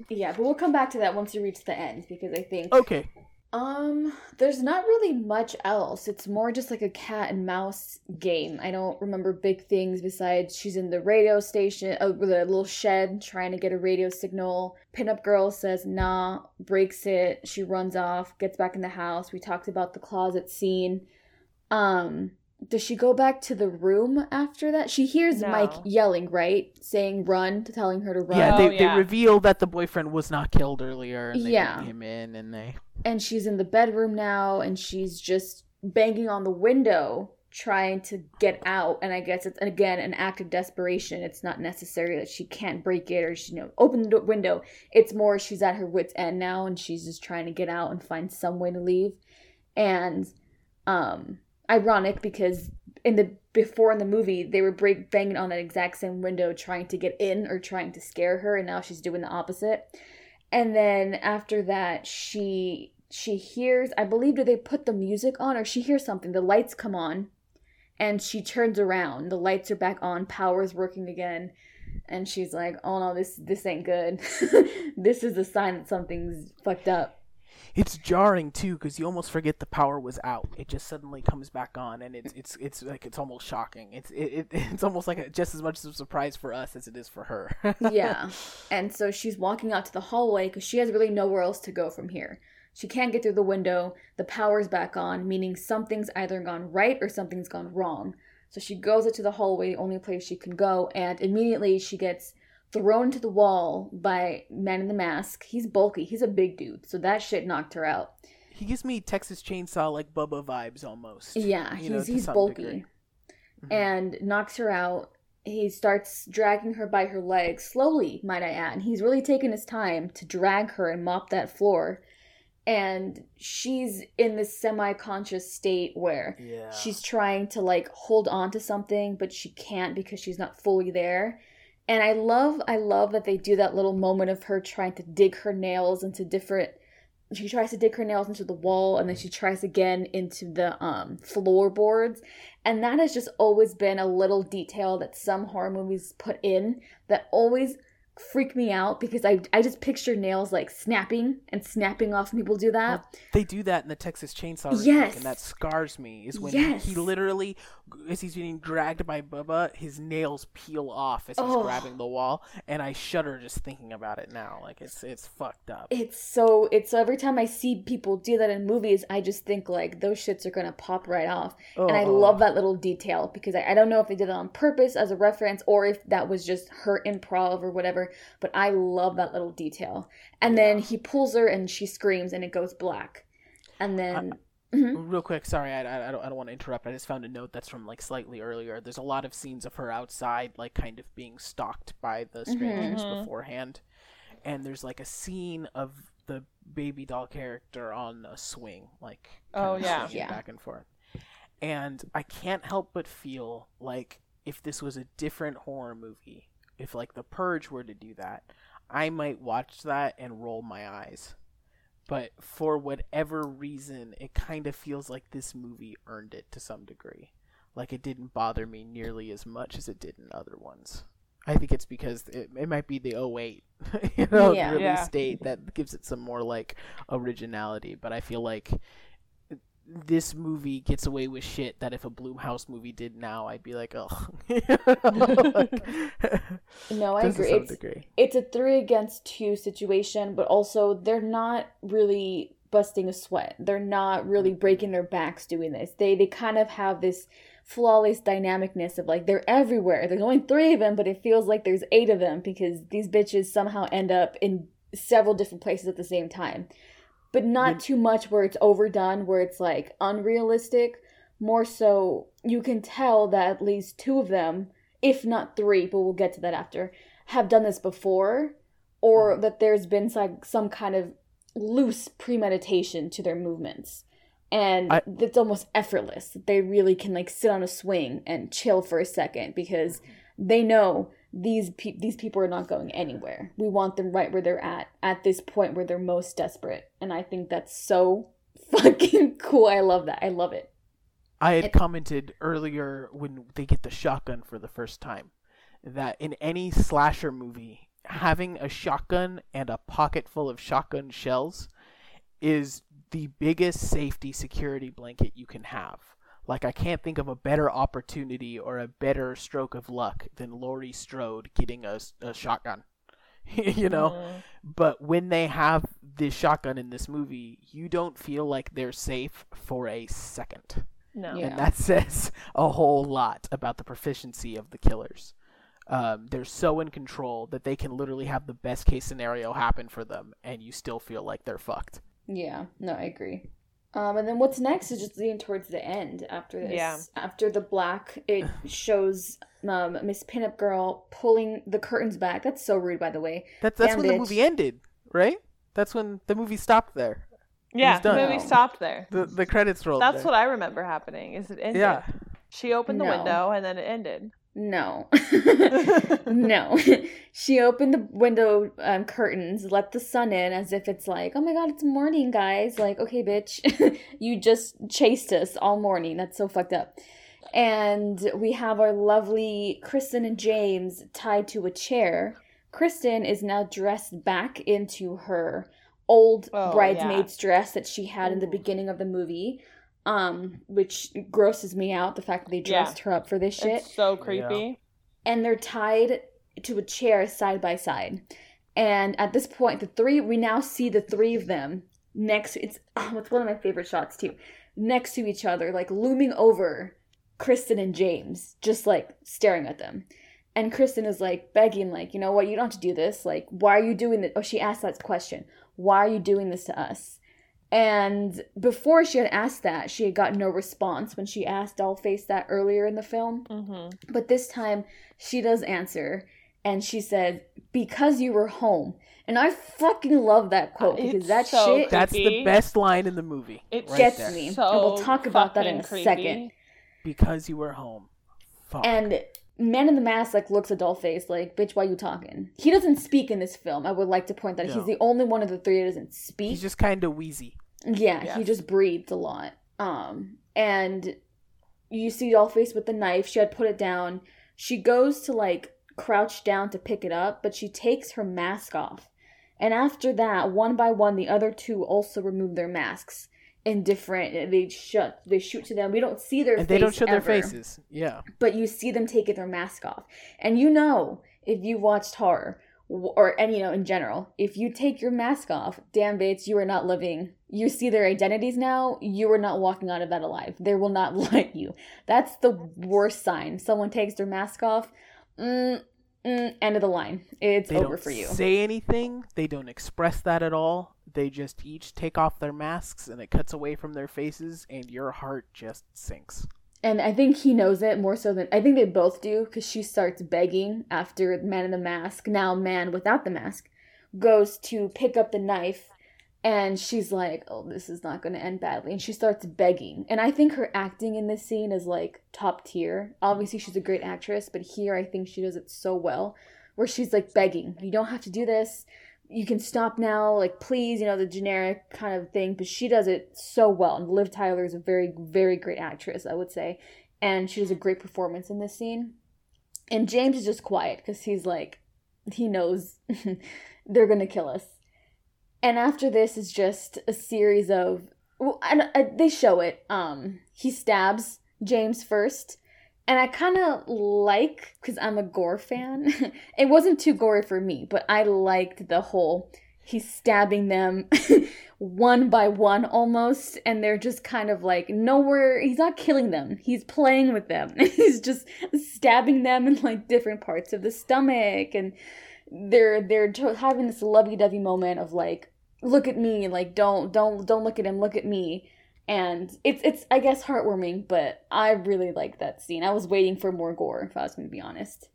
Yeah, but we'll come back to that once we reach the end, because I think. okay. Um, there's not really much else. It's more just like a cat and mouse game. I don't remember big things besides she's in the radio station, uh, a little shed trying to get a radio signal. Pinup girl says nah, breaks it. She runs off, gets back in the house. We talked about the closet scene. Um, does she go back to the room after that? She hears No. Mike yelling, right? Saying run, telling her to run. Yeah, Oh, they, yeah. they reveal that the boyfriend was not killed earlier, and they Yeah. bring him in, and they. and she's in the bedroom now and she's just banging on the window trying to get out and i guess it's again an act of desperation it's not necessary that she can't break it or she you know open the window it's more she's at her wits end now and she's just trying to get out and find some way to leave and um ironic because in the before in the movie they were break banging on that exact same window trying to get in or trying to scare her and now she's doing the opposite. And then after that she she hears i believe did they put the music on or she hears something? The lights come on and she turns around. The lights are back on. Power's working again. And she's like oh no this this ain't good. This is a sign that something's fucked up It's jarring too because you almost forget the power was out. It just suddenly comes back on, and it's it's it's like it's almost shocking. It's it, it it's almost like a, just as much of a surprise for us as it is for her. yeah. And so she's walking out to the hallway because she has really nowhere else to go from here. She can't get through the window. The power's back on, meaning something's either gone right or something's gone wrong. So she goes into the hallway, the only place she can go, and immediately she gets thrown to the wall by Man in the Mask. He's bulky. He's a big dude, so that shit knocked her out. He gives me Texas Chainsaw like Bubba vibes almost. Yeah, you know, he's he's bulky. Mhm. and knocks her out. He starts dragging her by her legs slowly, might I add. And he's really taking his time to drag her and mop that floor. And she's in this semi-conscious state where yeah. she's trying to like hold on to something but she can't because she's not fully there and i love i love that they do that little moment of her trying to dig her nails into different she tries to dig her nails into the wall and then she tries again into the um floorboards. And that has just always been a little detail that some horror movies put in that always freak me out because i i just picture nails like snapping and snapping off when people do that They do that in the Texas Chainsaw Yes. and that scars me. Is when Yes. he, he literally, as he's being dragged by Bubba, his nails peel off as he's Oh. grabbing the wall, and I shudder just thinking about it now. Like it's it's fucked up. it's so it's so every time I see people do that in movies, I just think like those shits are gonna pop right off. And I Oh. love that little detail because I, I don't know if they did that on purpose as a reference or if that was just her improv or whatever, but I love that little detail. And then he pulls her and she screams and it goes black. And then Mhm. Real quick, sorry, I, I, I don't, I don't want to interrupt. I just found a note that's from like slightly earlier. There's a lot of scenes of her outside, like kind of being stalked by the strangers Mhm. beforehand, and there's like a scene of the baby doll character on a swing, like Oh, yeah. Yeah. back and forth. And I can't help but feel like if this was a different horror movie, if like The Purge were to do that, I might watch that and roll my eyes but for whatever reason, it kind of feels like this movie earned it to some degree. Like it didn't bother me nearly as much as it did in other ones. I think it's because it, it might be the 08, you know, Yeah. release Yeah. date that gives it some more like originality. But I feel like this movie gets away with shit that if a Blumhouse movie did now, I'd be like, oh, no, I agree. It's degree. it's a three against two situation, but also they're not really busting a sweat. They're not really mm-hmm. breaking their backs doing this. They they kind of have this flawless dynamicness of like they're everywhere. There's only three of them, but it feels like there's eight of them because these bitches somehow end up in several different places at the same time. But not When- too much where it's overdone, where it's like unrealistic. More so, you can tell that at least two of them, if not three, but we'll get to that after, have done this before, or Mhm. that there's been some, some kind of loose premeditation to their movements. And I- it's almost effortless. That they really can like sit on a swing and chill for a second because they know these pe- these people are not going anywhere. We want them right where they're at at this point where they're most desperate. And I think that's so fucking cool. I love that. I love it. I had commented earlier when they get the shotgun for the first time that in any slasher movie, having a shotgun and a pocket full of shotgun shells is the biggest safety security blanket you can have. Like I can't think of a better opportunity or a better stroke of luck than Laurie Strode getting a, a shotgun. you know, Mm. but when they have this shotgun in this movie, you don't feel like they're safe for a second. No. Yeah. And that says a whole lot about the proficiency of the killers. Um, they're so in control that they can literally have the best case scenario happen for them, and you still feel like they're fucked. Yeah, no, I agree. Um, and then what's next is just leading towards the end after this. Yeah. After the black, it shows um, Miss Pinup Girl pulling the curtains back. That's so rude, by the way. That, that's Damn, when the movie ended, right? That's when the movie stopped there. Yeah, the movie stopped there. The the credits rolled. That's there. what I remember happening. Is it ended? Yeah. She opened the No. window and then it ended. No. no. she opened the window um, curtains, let the sun in as if it's like, oh my god, it's morning, guys. Like, okay, bitch. you just chased us all morning. That's so fucked up. And we have our lovely Kristen and James tied to a chair. Kristen is now dressed back into her old Oh, bridesmaid's dress that she had in the beginning of the movie. Um, which grosses me out the fact that they Yeah. dressed her up for this shit It's so creepy. and they're tied to a chair side by side. And at this point, the three we now see the three of them next. It's oh, it's one of my favorite shots too, next to each other, like looming over Kristen and James, just like staring at them. And Kristen is like begging, like, you know what, you don't have to do this. Like, why are you doing this? Oh, she asked that question. Why are you doing this to us? And before she had asked that, she had got no response when she asked Dollface that earlier in the film. Mm-hmm. But this time she does answer and she said, Because you were home. And I fucking love that quote because It's that so shit That's the best line in the movie. It right gets there. me. So and we'll talk about that in a fucking second. Because you were home. Fuck. And Man in the Mask like looks at Dollface like, bitch, why you talking? He doesn't speak in this film. I would like to point that No. he's the only one of the three that doesn't speak. He's just kind of wheezy. Yeah, he just breathed a lot. Um, and you see Dollface with the knife. She had put it down. She goes to like crouch down to pick it up, but she takes her mask off. And after that, one by one, the other two also remove their masks in different. They shut. They shoot to them. We don't see their And they don't show their faces. Yeah. but you see them taking their mask off. And you know, if you've watched horror or any, you know, in general, if you take your mask off, damn Bates, you are not living. You see their identities now, you are not walking out of that alive. They will not let you. That's the worst sign. Someone takes their mask off, mm, mm, end of the line. It's They over for you. say anything. They don't express that at all. They just each take off their masks and it cuts away from their faces and your heart just sinks. And I think he knows it more so than I think they both do because she starts begging after Man in the Mask, now Man without the mask, goes to pick up the knife and she's like, Oh, this is not going to end badly. And she starts begging. And I think her acting in this scene is like top tier. Obviously, she's a great actress, but here I think she does it so well where she's like begging, You don't have to do this. You can stop now, like please, you know, the generic kind of thing. But she does it so well. And Liv Tyler is a very, very great actress, I would say. And she does a great performance in this scene. And James is just quiet because he's like, he knows they're gonna kill us. And after this is just a series of, and uh, they show it. Um, he stabs James first, and I kind of like because I'm a gore fan. it wasn't too gory for me, but I liked the whole he's stabbing them one by one almost and they're just kind of like nowhere he's not killing them he's playing with them he's just stabbing them in like different parts of the stomach and they're they're having this lovey-dovey moment of like look at me like don't don't don't look at him look at me. And it's it's i guess heartwarming but i really like that scene. I was waiting for more gore if i was going to be honest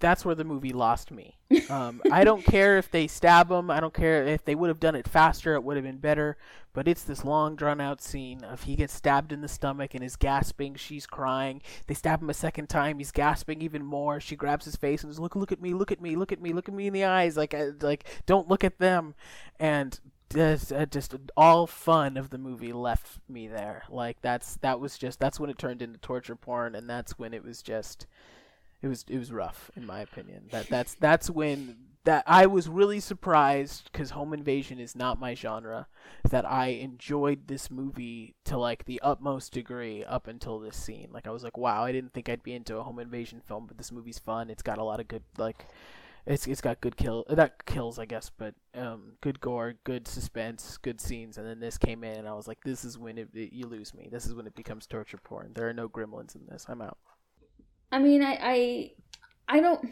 That's where the movie lost me. Um, I don't care if they stab him. I don't care if they would have done it faster. It would have been better. But it's this long, drawn out scene of he gets stabbed in the stomach and is gasping. She's crying. They stab him a second time. He's gasping even more. She grabs his face and says, "Look, look at me, look at me, look at me, look at me in the eyes. Like, I, like, don't look at them." And just, uh, just all fun of the movie left me there. Like that's that was just that's when it turned into torture porn, and that's when it was just it was it was rough in my opinion. That that's that's when that I was really surprised because home invasion is not my genre. That I enjoyed this movie to like the utmost degree up until this scene. Like I was like, wow, I didn't think I'd be into a home invasion film, but this movie's fun. It's got a lot of good like. It's, it's got good kill that kills I guess but um good gore good suspense good scenes and then this came in and I was like this is when it, it you lose me this is when it becomes torture porn there are no gremlins in this I'm out I mean, I, I, I don't.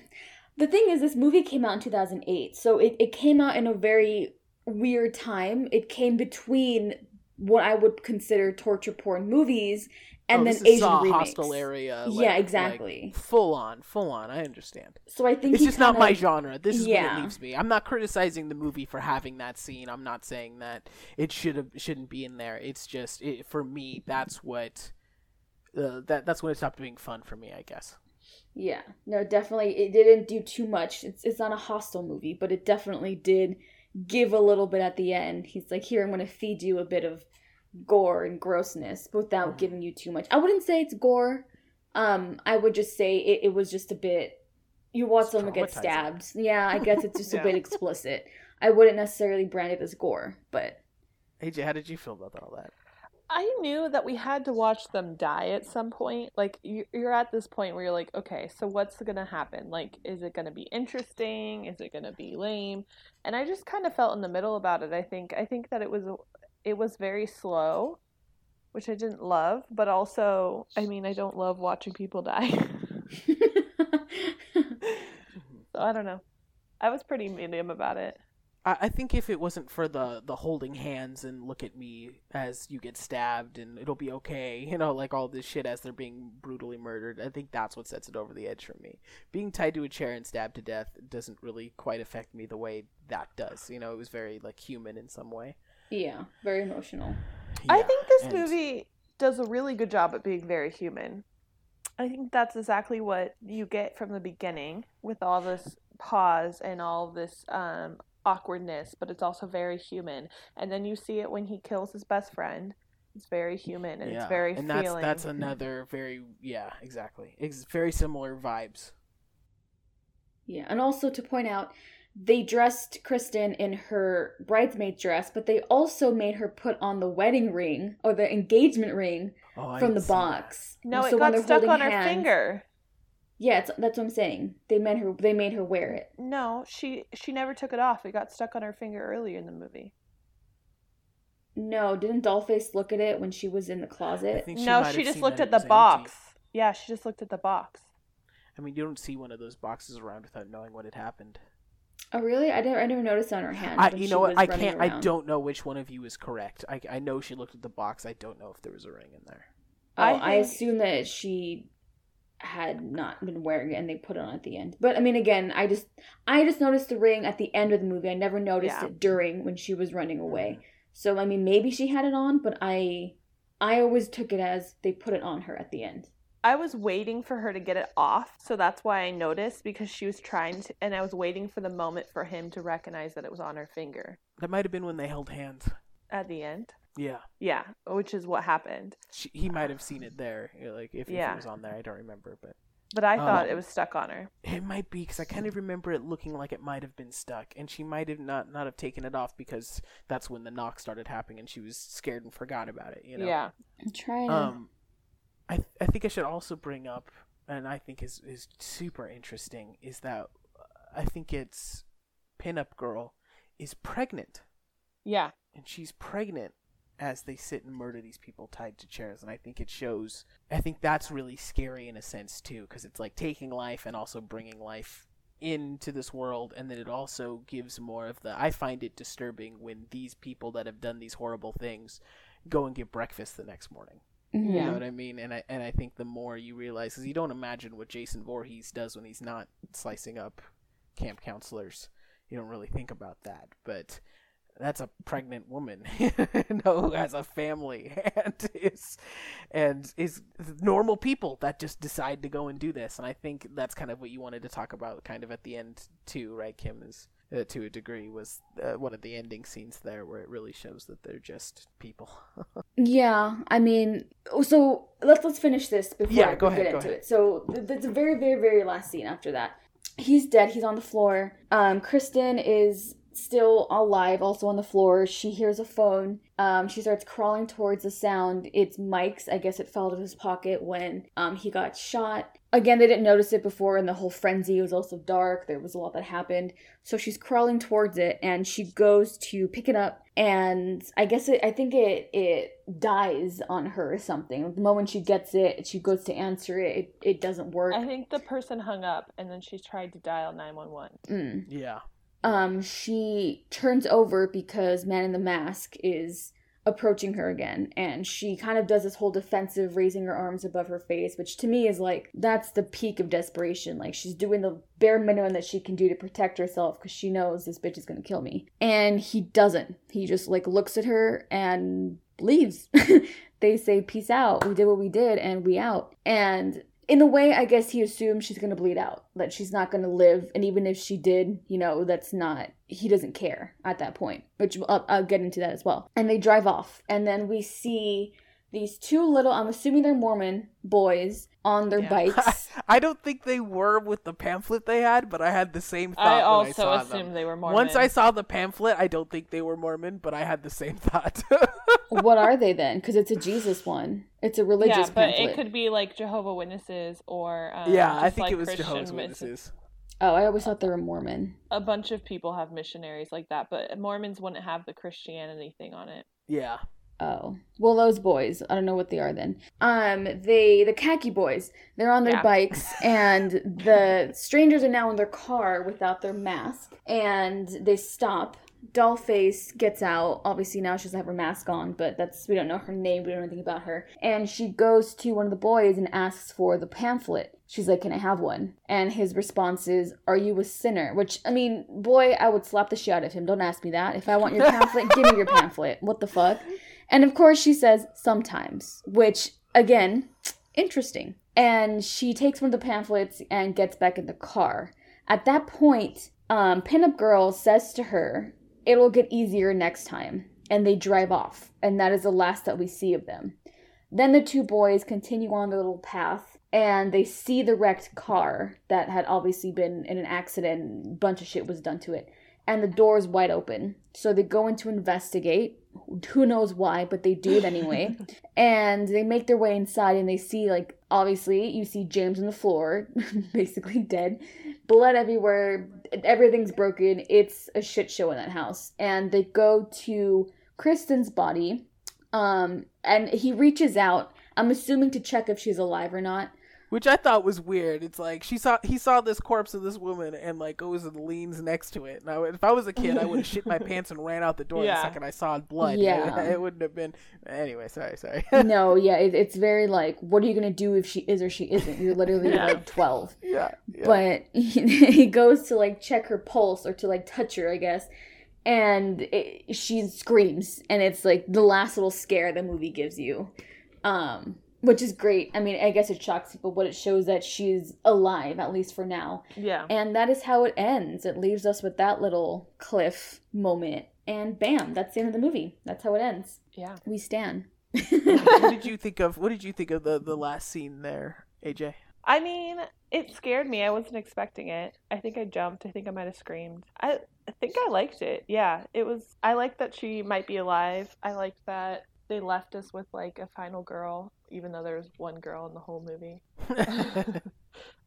The thing is, this movie came out in 2008, so it, it came out in a very weird time. It came between what I would consider torture porn movies and Oh, then this is Asian Saw remakes. Hostel era. Yeah, exactly. like full on, full on. I understand. So I think It's just not my genre. This is Yeah. what it leaves me. I'm not criticizing the movie for having that scene. I'm not saying that it should have shouldn't be in there. It's just it, for me. That's what. Uh, that that's when it stopped being fun for me. I guess. Yeah, no, definitely, it didn't do too much. It's it's not a Hostel movie, but it definitely did give a little bit at the end. He's like, "Here, I'm going to feed you a bit of gore and grossness, without Mhm. giving you too much." I wouldn't say it's gore. Um, I would just say it, it was just a bit. You watch It's someone get stabbed. Yeah, I guess it's just Yeah. a bit explicit. I wouldn't necessarily brand it as gore, but AJ, how did you feel about all that? I knew that we had to watch them die at some point. Like you- you're at this point where you're like, okay, so what's gonna happen? Like, is it gonna be interesting? Is it gonna be lame? And I just kind of felt in the middle about it. I think I think that it was it was very slow, which I didn't love, but also, I mean, I don't love watching people die. So I don't know. I was pretty medium about it. I, I think if it wasn't for the the holding hands and look at me as you get stabbed and it'll be okay, you know, like all this shit as they're being brutally murdered, I think that's what sets it over the edge for me. Being tied to a chair and stabbed to death doesn't really quite affect me the way that does. You know, it was very like human in some way. Yeah, very emotional. I think this and- movie does a really good job at being very human. I think that's exactly what you get from the beginning with all this pause and all this um, awkwardness, but it's also very human. And then you see it when he kills his best friend. It's very human and it's very and feeling. that's that's mm-hmm. another very yeah exactly it's very similar vibes Yeah, and also to point out, they dressed Kristen in her bridesmaid dress, but they also made her put on the wedding ring or the engagement ring oh, from the didn't that. box. no, So it when got they're stuck holding on her finger. Yeah, it's, that's what I'm saying. They made her. They made her wear it. No, she she never took it off. It got stuck on her finger earlier in the movie. No, didn't Dollface look at it when she was in the closet? think no, she just looked at the box. empty. Yeah, she just looked at the box. I mean, you don't see one of those boxes around without knowing what had happened. Oh, really? I never. I never noticed on her hand. I, you know what? I can't. I don't know which one of you is correct. I, I know she looked at the box. I don't know if there was a ring in there. Oh, I I, assume that she had not been wearing it and they put it on at the end. But I mean, again, I just I just noticed the ring at the end of the movie. I never noticed Yeah. it during when she was running away. Mm-hmm. So I mean, maybe she had it on, but I I always took it as they put it on her at the end. I was waiting for her to get it off, so that's why I noticed because she was trying to, and I was waiting for the moment for him to recognize that it was on her finger That might have been when they held hands. at the end. Yeah, Yeah, which is what happened. she, he might have seen it there. Like if, if it was on there, I don't remember, but But I thought Um, it was stuck on her. it might be because I kind of remember it looking like it might have been stuck, and she might have not not have taken it off because that's when the knock started happening, and she was scared and forgot about it. You know. Yeah. I'm trying. Um, I th- I think I should also bring up, and I think is is super interesting, is that uh, I think it's pinup girl is pregnant, Yeah. and she's pregnant as they sit and murder these people tied to chairs, and I think it shows. I think that's really scary in a sense too, because it's like taking life and also bringing life into this world and then it also gives more of the I find it disturbing when these people that have done these horrible things go and get breakfast the next morning. You mm-hmm. know what I mean? And I and I think the more you realize, because you don't imagine what Jason Voorhees does when he's not slicing up camp counselors. You don't really think about that, but that's a pregnant woman, you know, who has a family and is and is normal people that just decide to go and do this. And I think that's kind of what you wanted to talk about, kind of at the end too, right? Kim is. Uh, to a degree was uh, one of the ending scenes there where it really shows that they're just people Yeah, I mean, so let's let's finish this before Yeah, I go get ahead, go into ahead. it. So that's a very very very last scene after that, he's dead. He's on the floor. Um, Kristen is still alive, also on the floor. She hears a phone. Um, she starts crawling towards the sound. It's Mike's. I guess it fell out of his pocket when um he got shot. Again, they didn't notice it before, and the whole frenzy was also dark. There was a lot that happened. So she's crawling towards it, and she goes to pick it up, and I guess it. I think it it dies on her or something. The moment she gets it, she goes to answer it. It, it doesn't work. I think the person hung up and then she tried to dial 911. Mm. yeah Um, she turns over because Man in the Mask is approaching her again, and she kind of does this whole defensive, raising her arms above her face, which to me is like that's the peak of desperation. Like she's doing the bare minimum that she can do to protect herself because she knows this bitch is gonna kill me, and he doesn't. He just like looks at her and leaves. they say peace out. We did what we did, and we out. And in the way, I guess he assumes she's gonna bleed out, that she's not gonna live, and even if she did, you know, that's not. He doesn't care at that point, which I'll, I'll get into that as well. And they drive off, and then we see these two little, I'm assuming they're Mormon boys on their Yeah. bikes. I don't think they were with the pamphlet they had, but I had the same thought. I when also I saw assumed them. they were Mormon. Once I saw the pamphlet, I don't think they were Mormon, but I had the same thought. what are they then? Because it's a Jesus one. It's a religious yeah, but pamphlet. it could be like Jehovah Witnesses or um, yeah, I think like, it was Christian Jehovah's Witnesses. Oh, I always thought they were Mormon. A bunch of people have missionaries like that, but Mormons wouldn't have the Christianity thing on it. Yeah, Oh. Well, those boys, I don't know what they are then. Um, they the khaki boys. They're on their Yeah. bikes and the strangers are now in their car without their mask and they stop. Dollface gets out. Obviously now she doesn't have her mask on, but that's we don't know her name, we don't know anything about her. And she goes to one of the boys and asks for the pamphlet. She's like, Can I have one? And his response is, Are you a sinner? Which I mean, boy, I would slap the shit out of him. Don't ask me that. If I want your pamphlet, give me your pamphlet. What the fuck? And of course, she says sometimes, which again, interesting. And she takes one of the pamphlets and gets back in the car. At that point, um, Pinup Girl says to her, It'll get easier next time. And they drive off. And that is the last that we see of them. Then the two boys continue on their little path and they see the wrecked car that had obviously been in an accident. A bunch of shit was done to it. And the door is wide open. So they go in to investigate. Who knows why, but they do it anyway. and they make their way inside and they see, like, obviously, you see James on the floor, basically dead. Blood everywhere. Everything's broken. It's a shit show in that house. And they go to Kristen's body. Um, and he reaches out. I'm assuming to check if she's alive or not. Which I thought was weird. It's like she saw he saw this corpse of this woman and like goes and leans next to it. Now, if I was a kid, I would have shit my pants and ran out the door Yeah. the second I saw blood. Yeah. it wouldn't have been. Anyway, sorry, sorry. no, yeah, it, it's very like, what are you gonna do if she is or she isn't? You're literally Yeah. like 12. yeah, yeah. But he, he goes to like check her pulse or to like touch her, I guess, and it, she screams, and it's like the last little scare the movie gives you, um, which is great. I mean, I guess it shocks people, but it shows that she's alive at least for now. Yeah. And that is how it ends. It leaves us with that little cliff moment, and bam, that's the end of the movie. That's how it ends. Yeah. We stand. what did you think of? What did you think of the the last scene there, AJ? I mean, it scared me. I wasn't expecting it. I think I jumped. I think I might have screamed. I, I think I liked it. Yeah, it was. I liked that she might be alive. I liked that they left us with like a final girl, even though there was one girl in the whole movie.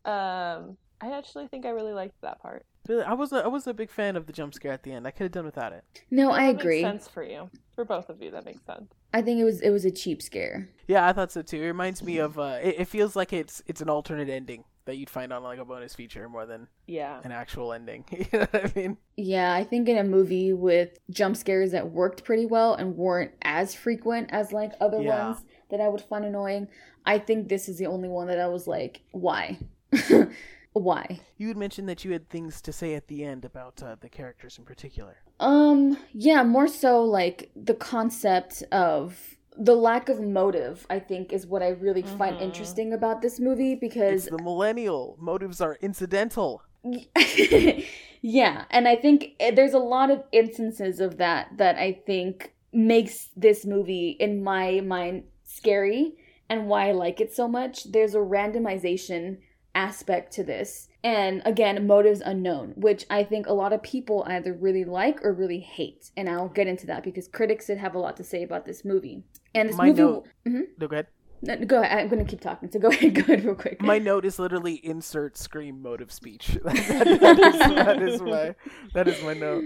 Um, I actually think I really liked that part. Really, I wasn't. I wasn't a big fan of the jump scare at the end. I could have done without it. No, That I makes agree. sense for you, for both of you. That makes sense. I think it was it was a cheap scare. Yeah, I thought so too. It reminds me of. Uh, it, it feels like it's it's an alternate ending that you'd find on like a bonus feature more than Yeah. an actual ending. you know what I mean? Yeah, I think in a movie with jump scares that worked pretty well and weren't as frequent as like other Yeah. ones that I would find annoying, I think this is the only one that I was like, why? why? You had mentioned that you had things to say at the end about uh, the characters in particular. Um, yeah, more so like the concept of the lack of motive, I think, is what I really find Mhm. interesting about this movie It's because the millennial motives are incidental. yeah, and I think eh, there's a lot of instances of that that I think makes this movie, in my mind, scary and why I like it so much. There's a randomization aspect to this. And again, motives unknown, which I think a lot of people either really like or really hate. And I'll get into that because critics did have a lot to say about this movie. And this My movie. note- Mhm. No, go ahead. No, go ahead. I'm going to keep talking. So go ahead. Go ahead real quick. My note is literally insert scream mode of speech. that, that is, that is my that is my note.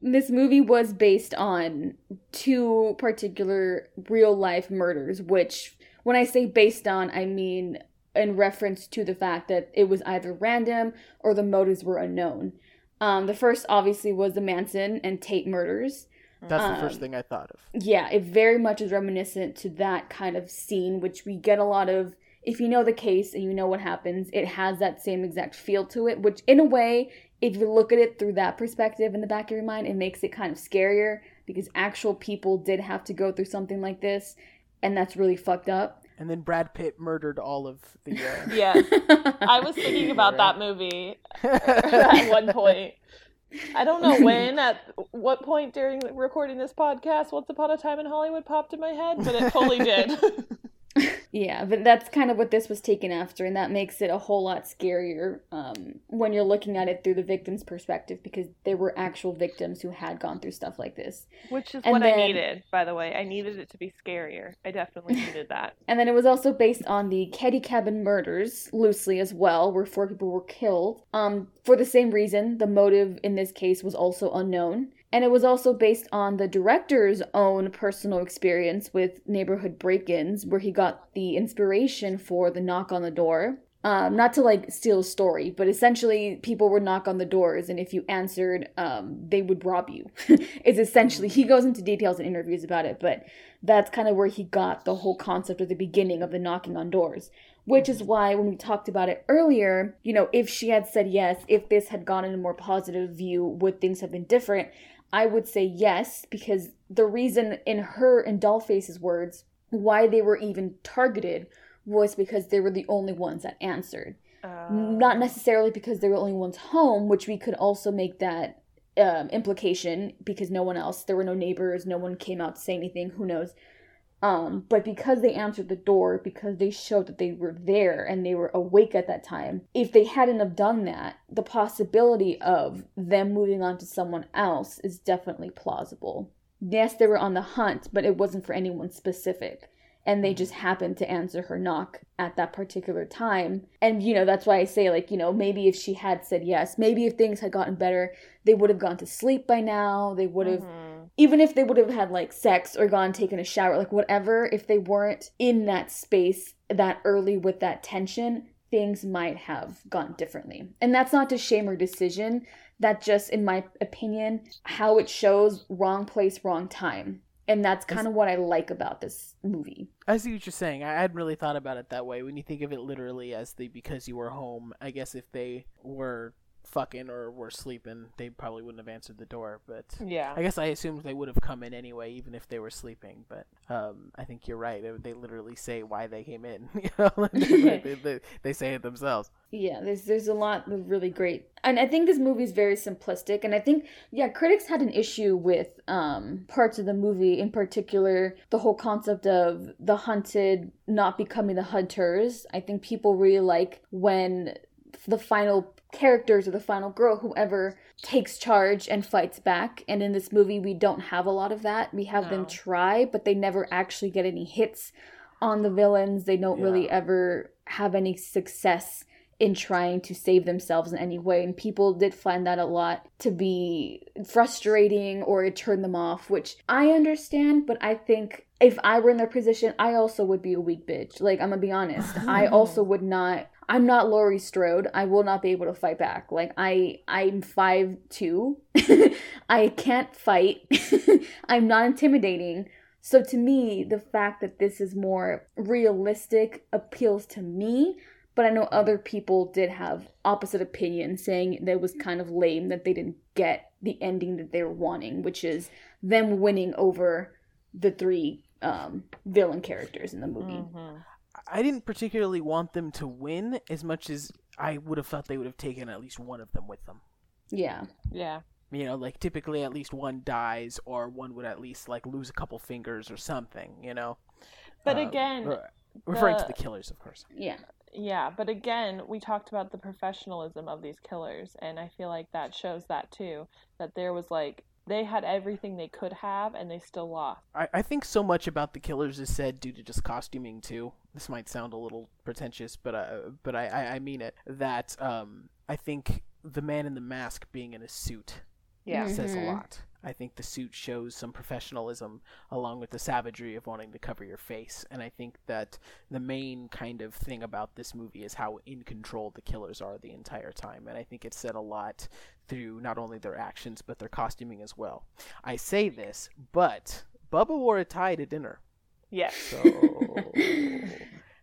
This movie was based on two particular real life murders, which, when I say based on, I mean in reference to the fact that it was either random or the motives were unknown. Um, the first, obviously, was the Manson and Tate murders. That's the first Um, thing I thought of. Yeah, it very much is reminiscent to that kind of scene, which we get a lot of. If you know the case and you know what happens, it has that same exact feel to it, which, in a way, if you look at it through that perspective in the back of your mind, it makes it kind of scarier because actual people did have to go through something like this, and that's really fucked up. And then Brad Pitt murdered all of the. Uh... Yeah. I was thinking about that movie at one point. I don't know when, at what point during recording this podcast, Once Upon a Time in Hollywood popped in my head, but it totally did. Yeah, but that's kind of what this was taken after, and that makes it a whole lot scarier um, when you're looking at it through the victim's perspective because they were actual victims who had gone through stuff like this. Which is And what I needed, by the way. I needed it to be scarier. I definitely needed that. And then it was also based on the Keddie Cabin murders, loosely as well, where four people were killed. Um, For the same reason, the motive in this case was also unknown. And it was also based on the director's own personal experience with neighborhood break ins, where he got the inspiration for the knock on the door. Um, not to like steal a story, but essentially people would knock on the doors, and if you answered, um, they would rob you. it's essentially, he goes into details in interviews about it, but that's kind of where he got the whole concept of the beginning of the knocking on doors. Which is why when we talked about it earlier, you know, if she had said yes, if this had gone in a more positive view, would things have been different? I would say yes, because the reason in her and Dollface's words why they were even targeted was because they were the only ones that answered. Uh, Not necessarily because they were the only ones home, which we could also make that um, implication because no one else, there were no neighbors, no one came out to say anything, who knows. Um, but because they answered the door, because they showed that they were there and they were awake at that time, if they hadn't have done that, the possibility of them moving on to someone else is definitely plausible. Yes, they were on the hunt, but it wasn't for anyone specific. And they just happened to answer her knock at that particular time. And, you know, that's why I say, like, you know, maybe if she had said yes, maybe if things had gotten better, they would have gone to sleep by now. They would have mhm. Even if they would have had like sex or gone taken a shower, like whatever, if they weren't in that space that early with that tension, things might have gone differently. And that's not to shame her decision. That just, in my opinion, how it shows wrong place, wrong time. And that's kind of what I like about this movie. I see what you're saying. I hadn't really thought about it that way. When you think of it literally as the because you were home, I guess if they were fucking or were sleeping, they probably wouldn't have answered the door. But Yeah. I guess I assumed they would have come in anyway, even if they were sleeping. But um, I think you're right. They, literally say why they came in. You know? they, they, they, they say it themselves. Yeah, there's there's a lot of really great, and I think this movie is very simplistic. And I think yeah, critics had an issue with um parts of the movie, in particular the whole concept of the hunted not becoming the hunters. I think people really like when the final characters or the final girl, whoever takes charge and fights back. And in this movie, we don't have a lot of that. We have them try, but they never actually get any hits on the villains. They don't really ever have any success in trying to save themselves in any way. And people did find that a lot to be frustrating or it turned them off, which I understand, but I think if I were in their position, I also would be a weak bitch. Like, I'm gonna be honest. I also would not. I'm not Laurie Strode. I will not be able to fight back. Like I, I'm five two. I can't fight. I'm not intimidating. So to me, the fact that this is more realistic appeals to me. But I know other people did have opposite opinions, saying that it was kind of lame that they didn't get the ending that they were wanting, which is them winning over the three um, villain characters in the movie. Mhm. I didn't particularly want them to win as much as I would have thought they would have taken at least one of them with them. Yeah. Yeah. You know, like typically at least one dies or one would at least like lose a couple fingers or something, you know? But Um, again, re- referring to the- the killers, of course. Yeah. Yeah, but again, we talked about the professionalism of these killers, and I feel like that shows that too. That there was like they had everything they could have, and they still lost. I, I think so much about the killers is said due to just costuming too. This might sound a little pretentious, but uh, but I, I, I mean it. That um, I think the man in the mask being in a suit Yeah. Mhm. says a lot. I think the suit shows some professionalism along with the savagery of wanting to cover your face. And I think that the main kind of thing about this movie is how in control the killers are the entire time. And I think it said a lot through not only their actions but their costuming as well. I say this, but Bubba wore a tie to dinner. Yeah. So ain't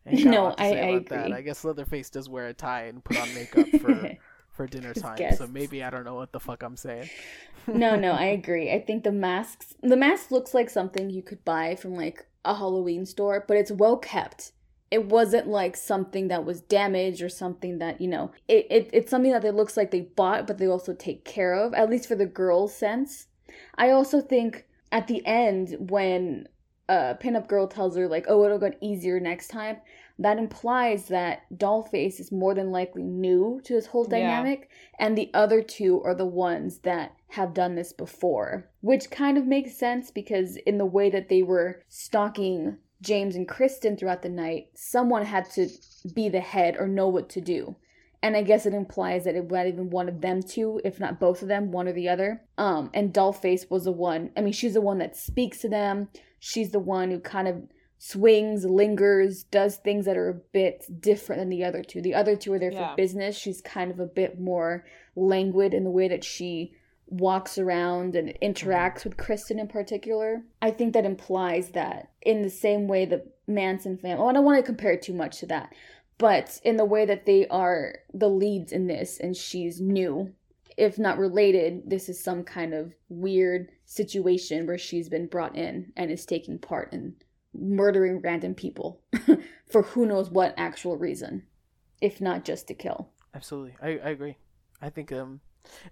got a No, I- I about that. agree. I guess Leatherface does wear a tie and put on makeup for for dinner His time. guests. So maybe I don't know what the fuck I'm saying. no, no, I agree. I think the masks, the mask looks like something you could buy from like a Halloween store, but it's well kept. It wasn't like something that was damaged or something that you know. It, it it's something that it looks like they bought, but they also take care of. At least for the girl's sense. I also think at the end when a pinup girl tells her like, "Oh, it'll get easier next time," that implies that Dollface is more than likely new to this whole Yeah. dynamic, and the other two are the ones that have done this before, which kind of makes sense because in the way that they were stalking James and Kristen throughout the night, someone had to be the head or know what to do. and I guess it implies that it might even one of them two, if not both of them, one or the other. Um, and Dollface was the one. I mean, she's the one that speaks to them. She's the one who kind of swings, lingers, does things that are a bit different than the other two. The other two are there Yeah. for business. She's kind of a bit more languid in the way that she walks around and interacts with Kristen in particular. I think that implies that in the same way the Manson family, oh, I don't want to compare it too much to that, but in the way that they are the leads in this and she's new, if not related, this is some kind of weird situation where she's been brought in and is taking part in murdering random people for who knows what actual reason, if not just to kill. Absolutely, I, I agree. I think um,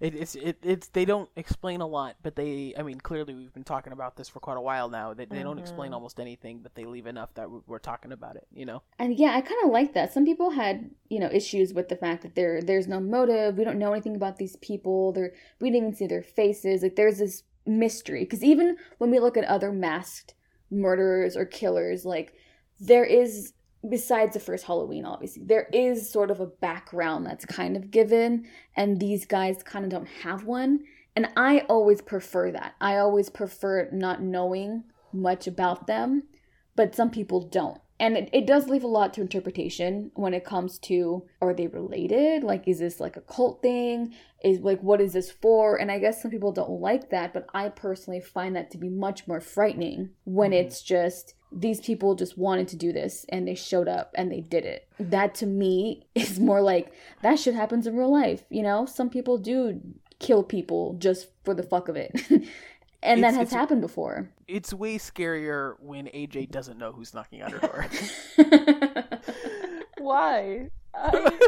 it, it's it, it's they don't explain a lot, but they I mean clearly we've been talking about this for quite a while now. That they, don't explain Mhm. almost anything, but they leave enough that we're, talking about it. You know. And yeah, I kind of like that. Some people had, you know, issues with the fact that there there's no motive. We don't know anything about these people. There we didn't even see their faces. Like there's this mystery because even when we look at other masked murderers or killers, like there is besides the first Halloween, obviously, there is sort of a background that's kind of given, and these guys kind of don't have one. And I always prefer that. I always prefer not knowing much about them, but some people don't. And it, it does leave a lot to interpretation when it comes to are they related? Like, is this like a cult thing? Is like, what is this for? And I guess some people don't like that, but I personally find that to be much more frightening when Mhm. it's just these people just wanted to do this and they showed up and they did it. That to me is more like that shit happens in real life. You know, some people do kill people just for the fuck of it. and that has it's- happened before. It's way scarier when AJ doesn't know who's knocking on her door. Why? I,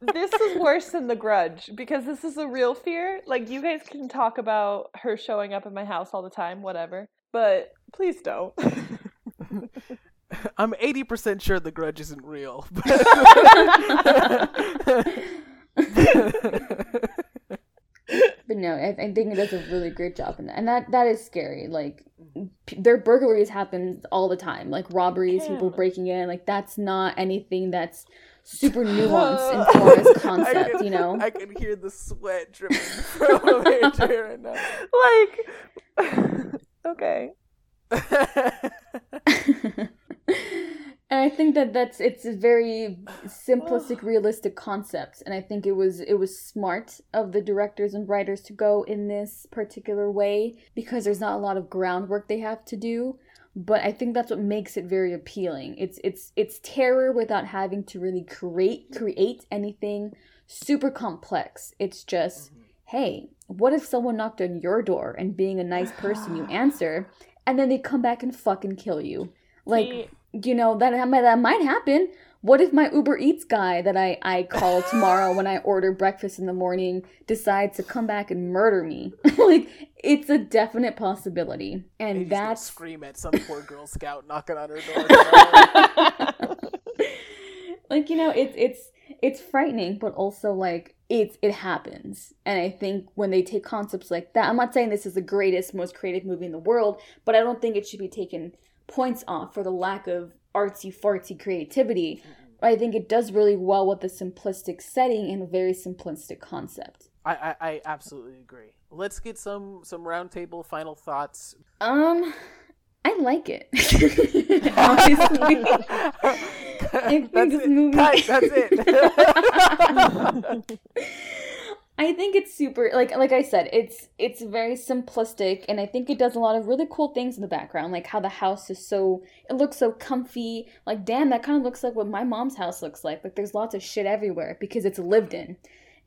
this is worse than the grudge because this is a real fear. Like you guys can talk about her showing up at my house all the time, whatever. But please don't. I'm 80% sure the grudge isn't real. But no, I, I think it does a really great job in that, and that that is scary. Like, p- their burglaries happen all the time, like robberies, people breaking in. Like, that's not anything that's super nuanced in Florida's concept, I you know. I can hear the sweat dripping from AJ right now. like okay. and I think that that's it's a very simplistic, realistic concept, and I think it was it was smart of the directors and writers to go in this particular way because there's not a lot of groundwork they have to do. But I think that's what makes it very appealing. It's it's it's terror without having to really create create anything super complex. It's just mm-hmm. hey, what if someone knocked on your door and being a nice person you answer, and then they come back and fucking kill you? Like, See, you know, that, that might- happen. What if my Uber Eats guy that I, I call tomorrow when I order breakfast in the morning decides to come back and murder me? like, it's a definite possibility. And that's scream at some poor Girl Scout knocking on her door. like you know it's it's it's frightening but also like it's it happens. And i think when they take concepts like that i'm not saying this is the greatest most creative movie in the world but i don't think it should be taken points off for the lack of artsy fartsy creativity i think it does really well with the simplistic setting and a very simplistic concept. I, I, I absolutely agree. Let's get some some roundtable final thoughts. um i like it. Honestly think that's this it. movie- Cut, that's it. I think it's super like like I said, it's it's very simplistic and I think it does a lot of really cool things in the background, like how the house is so it looks so comfy. Like damn, that kind of looks like what my mom's house looks like. Like there's lots of shit everywhere because it's lived in.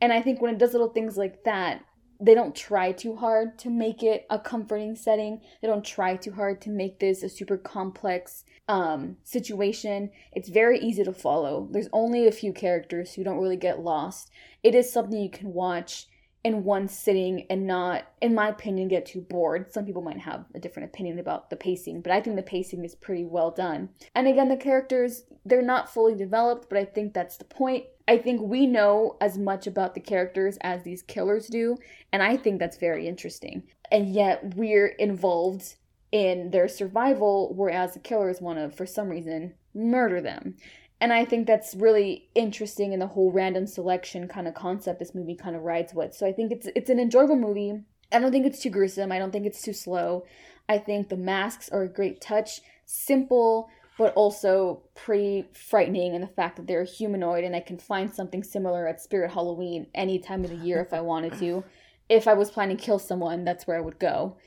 And I think when it does little things like that, they don't try too hard to make it a comforting setting. They don't try too hard to make this a super complex um situation. It's very easy to follow. There's only a few characters so you don't really get lost it is something you can watch in one sitting and not, in my opinion, get too bored. Some people might have a different opinion about the pacing, but I think the pacing is pretty well done. And again, the characters, they're not fully developed, but I think that's the point. I think we know as much about the characters as these killers do, and I think that's very interesting. And yet, we're involved in their survival, whereas the killers want to, for some reason, murder them. and I think that's really interesting in the whole random selection kind of concept this movie kind of rides with. So I think it's it's an enjoyable movie. I don't think it's too gruesome. I don't think it's too slow. I think the masks are a great touch, simple but also pretty frightening in the fact that they're humanoid and I can find something similar at Spirit Halloween any time of the year if I wanted to. If I was planning to kill someone, that's where I would go.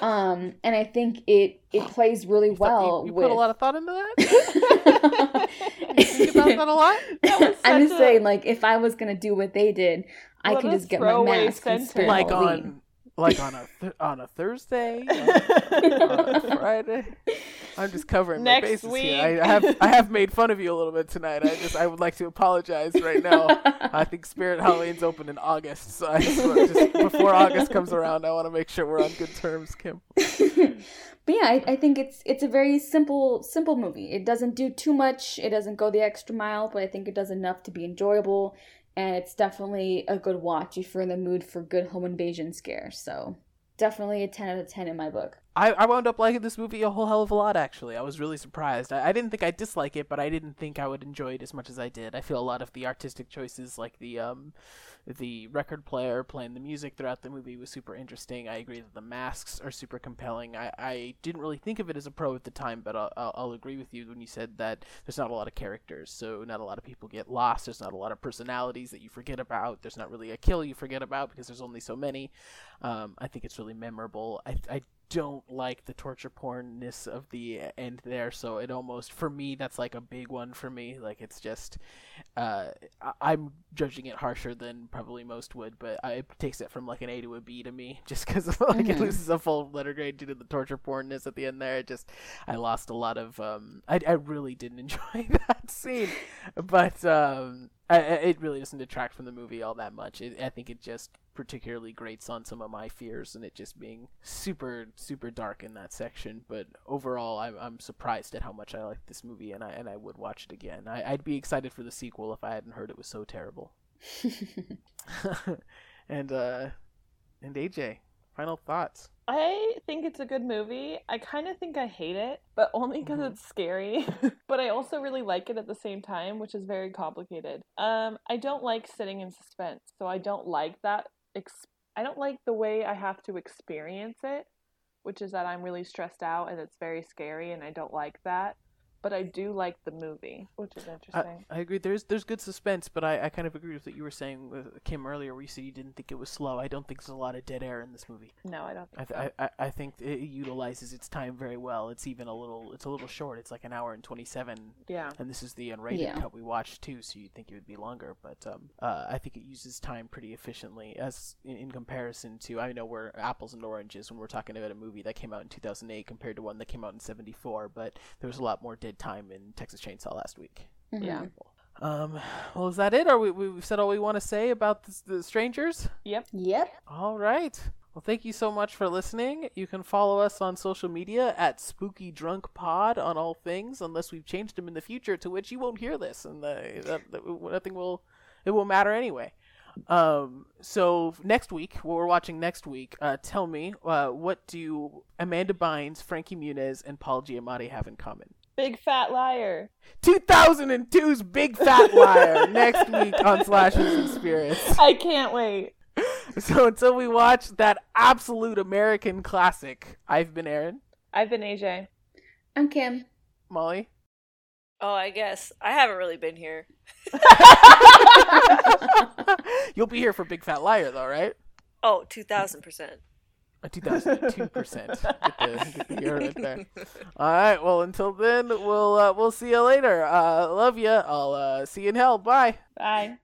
Um, and I think it it plays really You thought- you- well you, with put a lot of thought into that. you think about that a lot. That was I'm just a- saying, like, if I was gonna do what they did, I could just get my mask and sentence. Spirit like on like on a th- on a Thursday, on a Friday. I'm just covering Next my bases week. here. I, I have I have made fun of you a little bit tonight. I just I would like to apologize right now. I think Spirit Halloween's open in August, so I just, just before August comes around, I want to make sure we're on good terms, Kim. but yeah, I, I think it's it's a very simple simple movie. It doesn't do too much. It doesn't go the extra mile, but I think it does enough to be enjoyable. And it's definitely a good watch if you're in the mood for good home invasion scare. So definitely a ten out of ten in my book. I, I wound up liking this movie a whole hell of a lot, actually. I was really surprised. I, I didn't think I'd dislike it, but I didn't think I would enjoy it as much as I did. I feel a lot of the artistic choices, like the um, the record player playing the music throughout the movie, was super interesting. I agree that the masks are super compelling. I, I didn't really think of it as a pro at the time, but I'll, I'll, agree with you when you said that there's not a lot of characters, so not a lot of people get lost. There's not a lot of personalities that you forget about. There's not really a kill you forget about because there's only so many. Um, I think it's really memorable. I, I don't like the torture pornness of the end there, so it almost for me that's like a big one for me. Like it's just, uh, I- I'm judging it harsher than probably most would, but I, it takes it from like an A to a B to me, just because like it Mhm. loses a full letter grade due to the torture pornness at the end there. It just I lost a lot of um, I I really didn't enjoy that scene, but um, I, I- it really doesn't detract from the movie all that much. It, I think it just particularly grates on some of my fears and it just being super super dark in that section. But overall, I'm I'm surprised at how much I like this movie and I and I would watch it again. I, I'd be excited for the sequel if I hadn't heard it was so terrible. and uh, and AJ, final thoughts. I think it's a good movie. I kind of think I hate it, but only because Mhm. it's scary. but I also really like it at the same time, which is very complicated. Um, I don't like sitting in suspense, so I don't like that. Ex- I don't like the way I have to experience it, which is that I'm really stressed out and it's very scary, and I don't like that. But I do like the movie, which is interesting. I agree. There's there's good suspense, but I, I kind of agree with what you were saying with Kim earlier, where you said you didn't think it was slow. I don't think there's a lot of dead air in this movie. no, I don't I, think th- so. I, I I think it utilizes its time very well. It's even a little it's a little short. It's like an hour and twenty seven, yeah. and this is the unrated Yeah. cut we watched too. So you'd think it would be longer, but um, uh, I think it uses time pretty efficiently as in, in comparison to I know we're apples and oranges when we're talking about a movie that came out in two thousand eight compared to one that came out in seventy four. But there was a lot more dead time in Texas Chainsaw last week. Yeah. Um, well, is that it? Are we we've said all we want to say about the, the strangers? Yep. Yep. All right. Well, thank you so much for listening. You can follow us on social media at Spooky Drunk Pod on all things, unless we've changed them in the future, to which you won't hear this, and uh, that, that, nothing will it will matter anyway. Um, so next week, what we're watching next week, uh, tell me, uh, what do Amanda Bynes, Frankie Muniz, and Paul Giamatti have in common? Big fat liar. 2002's Big Fat Liar next week on Slashes and Spirits. I can't wait. So until we watch that absolute American classic, I've been Aaron, I've been AJ. I'm Kim. Molly. Oh, I guess I haven't really been here. You'll be here for Big Fat Liar, though, right? Oh, 2000%. A 2002 percent. Get the, get the year right there. All right. Well, until then, we'll uh, we'll see you later. Uh, love you. I'll uh, see you in hell. Bye. Bye.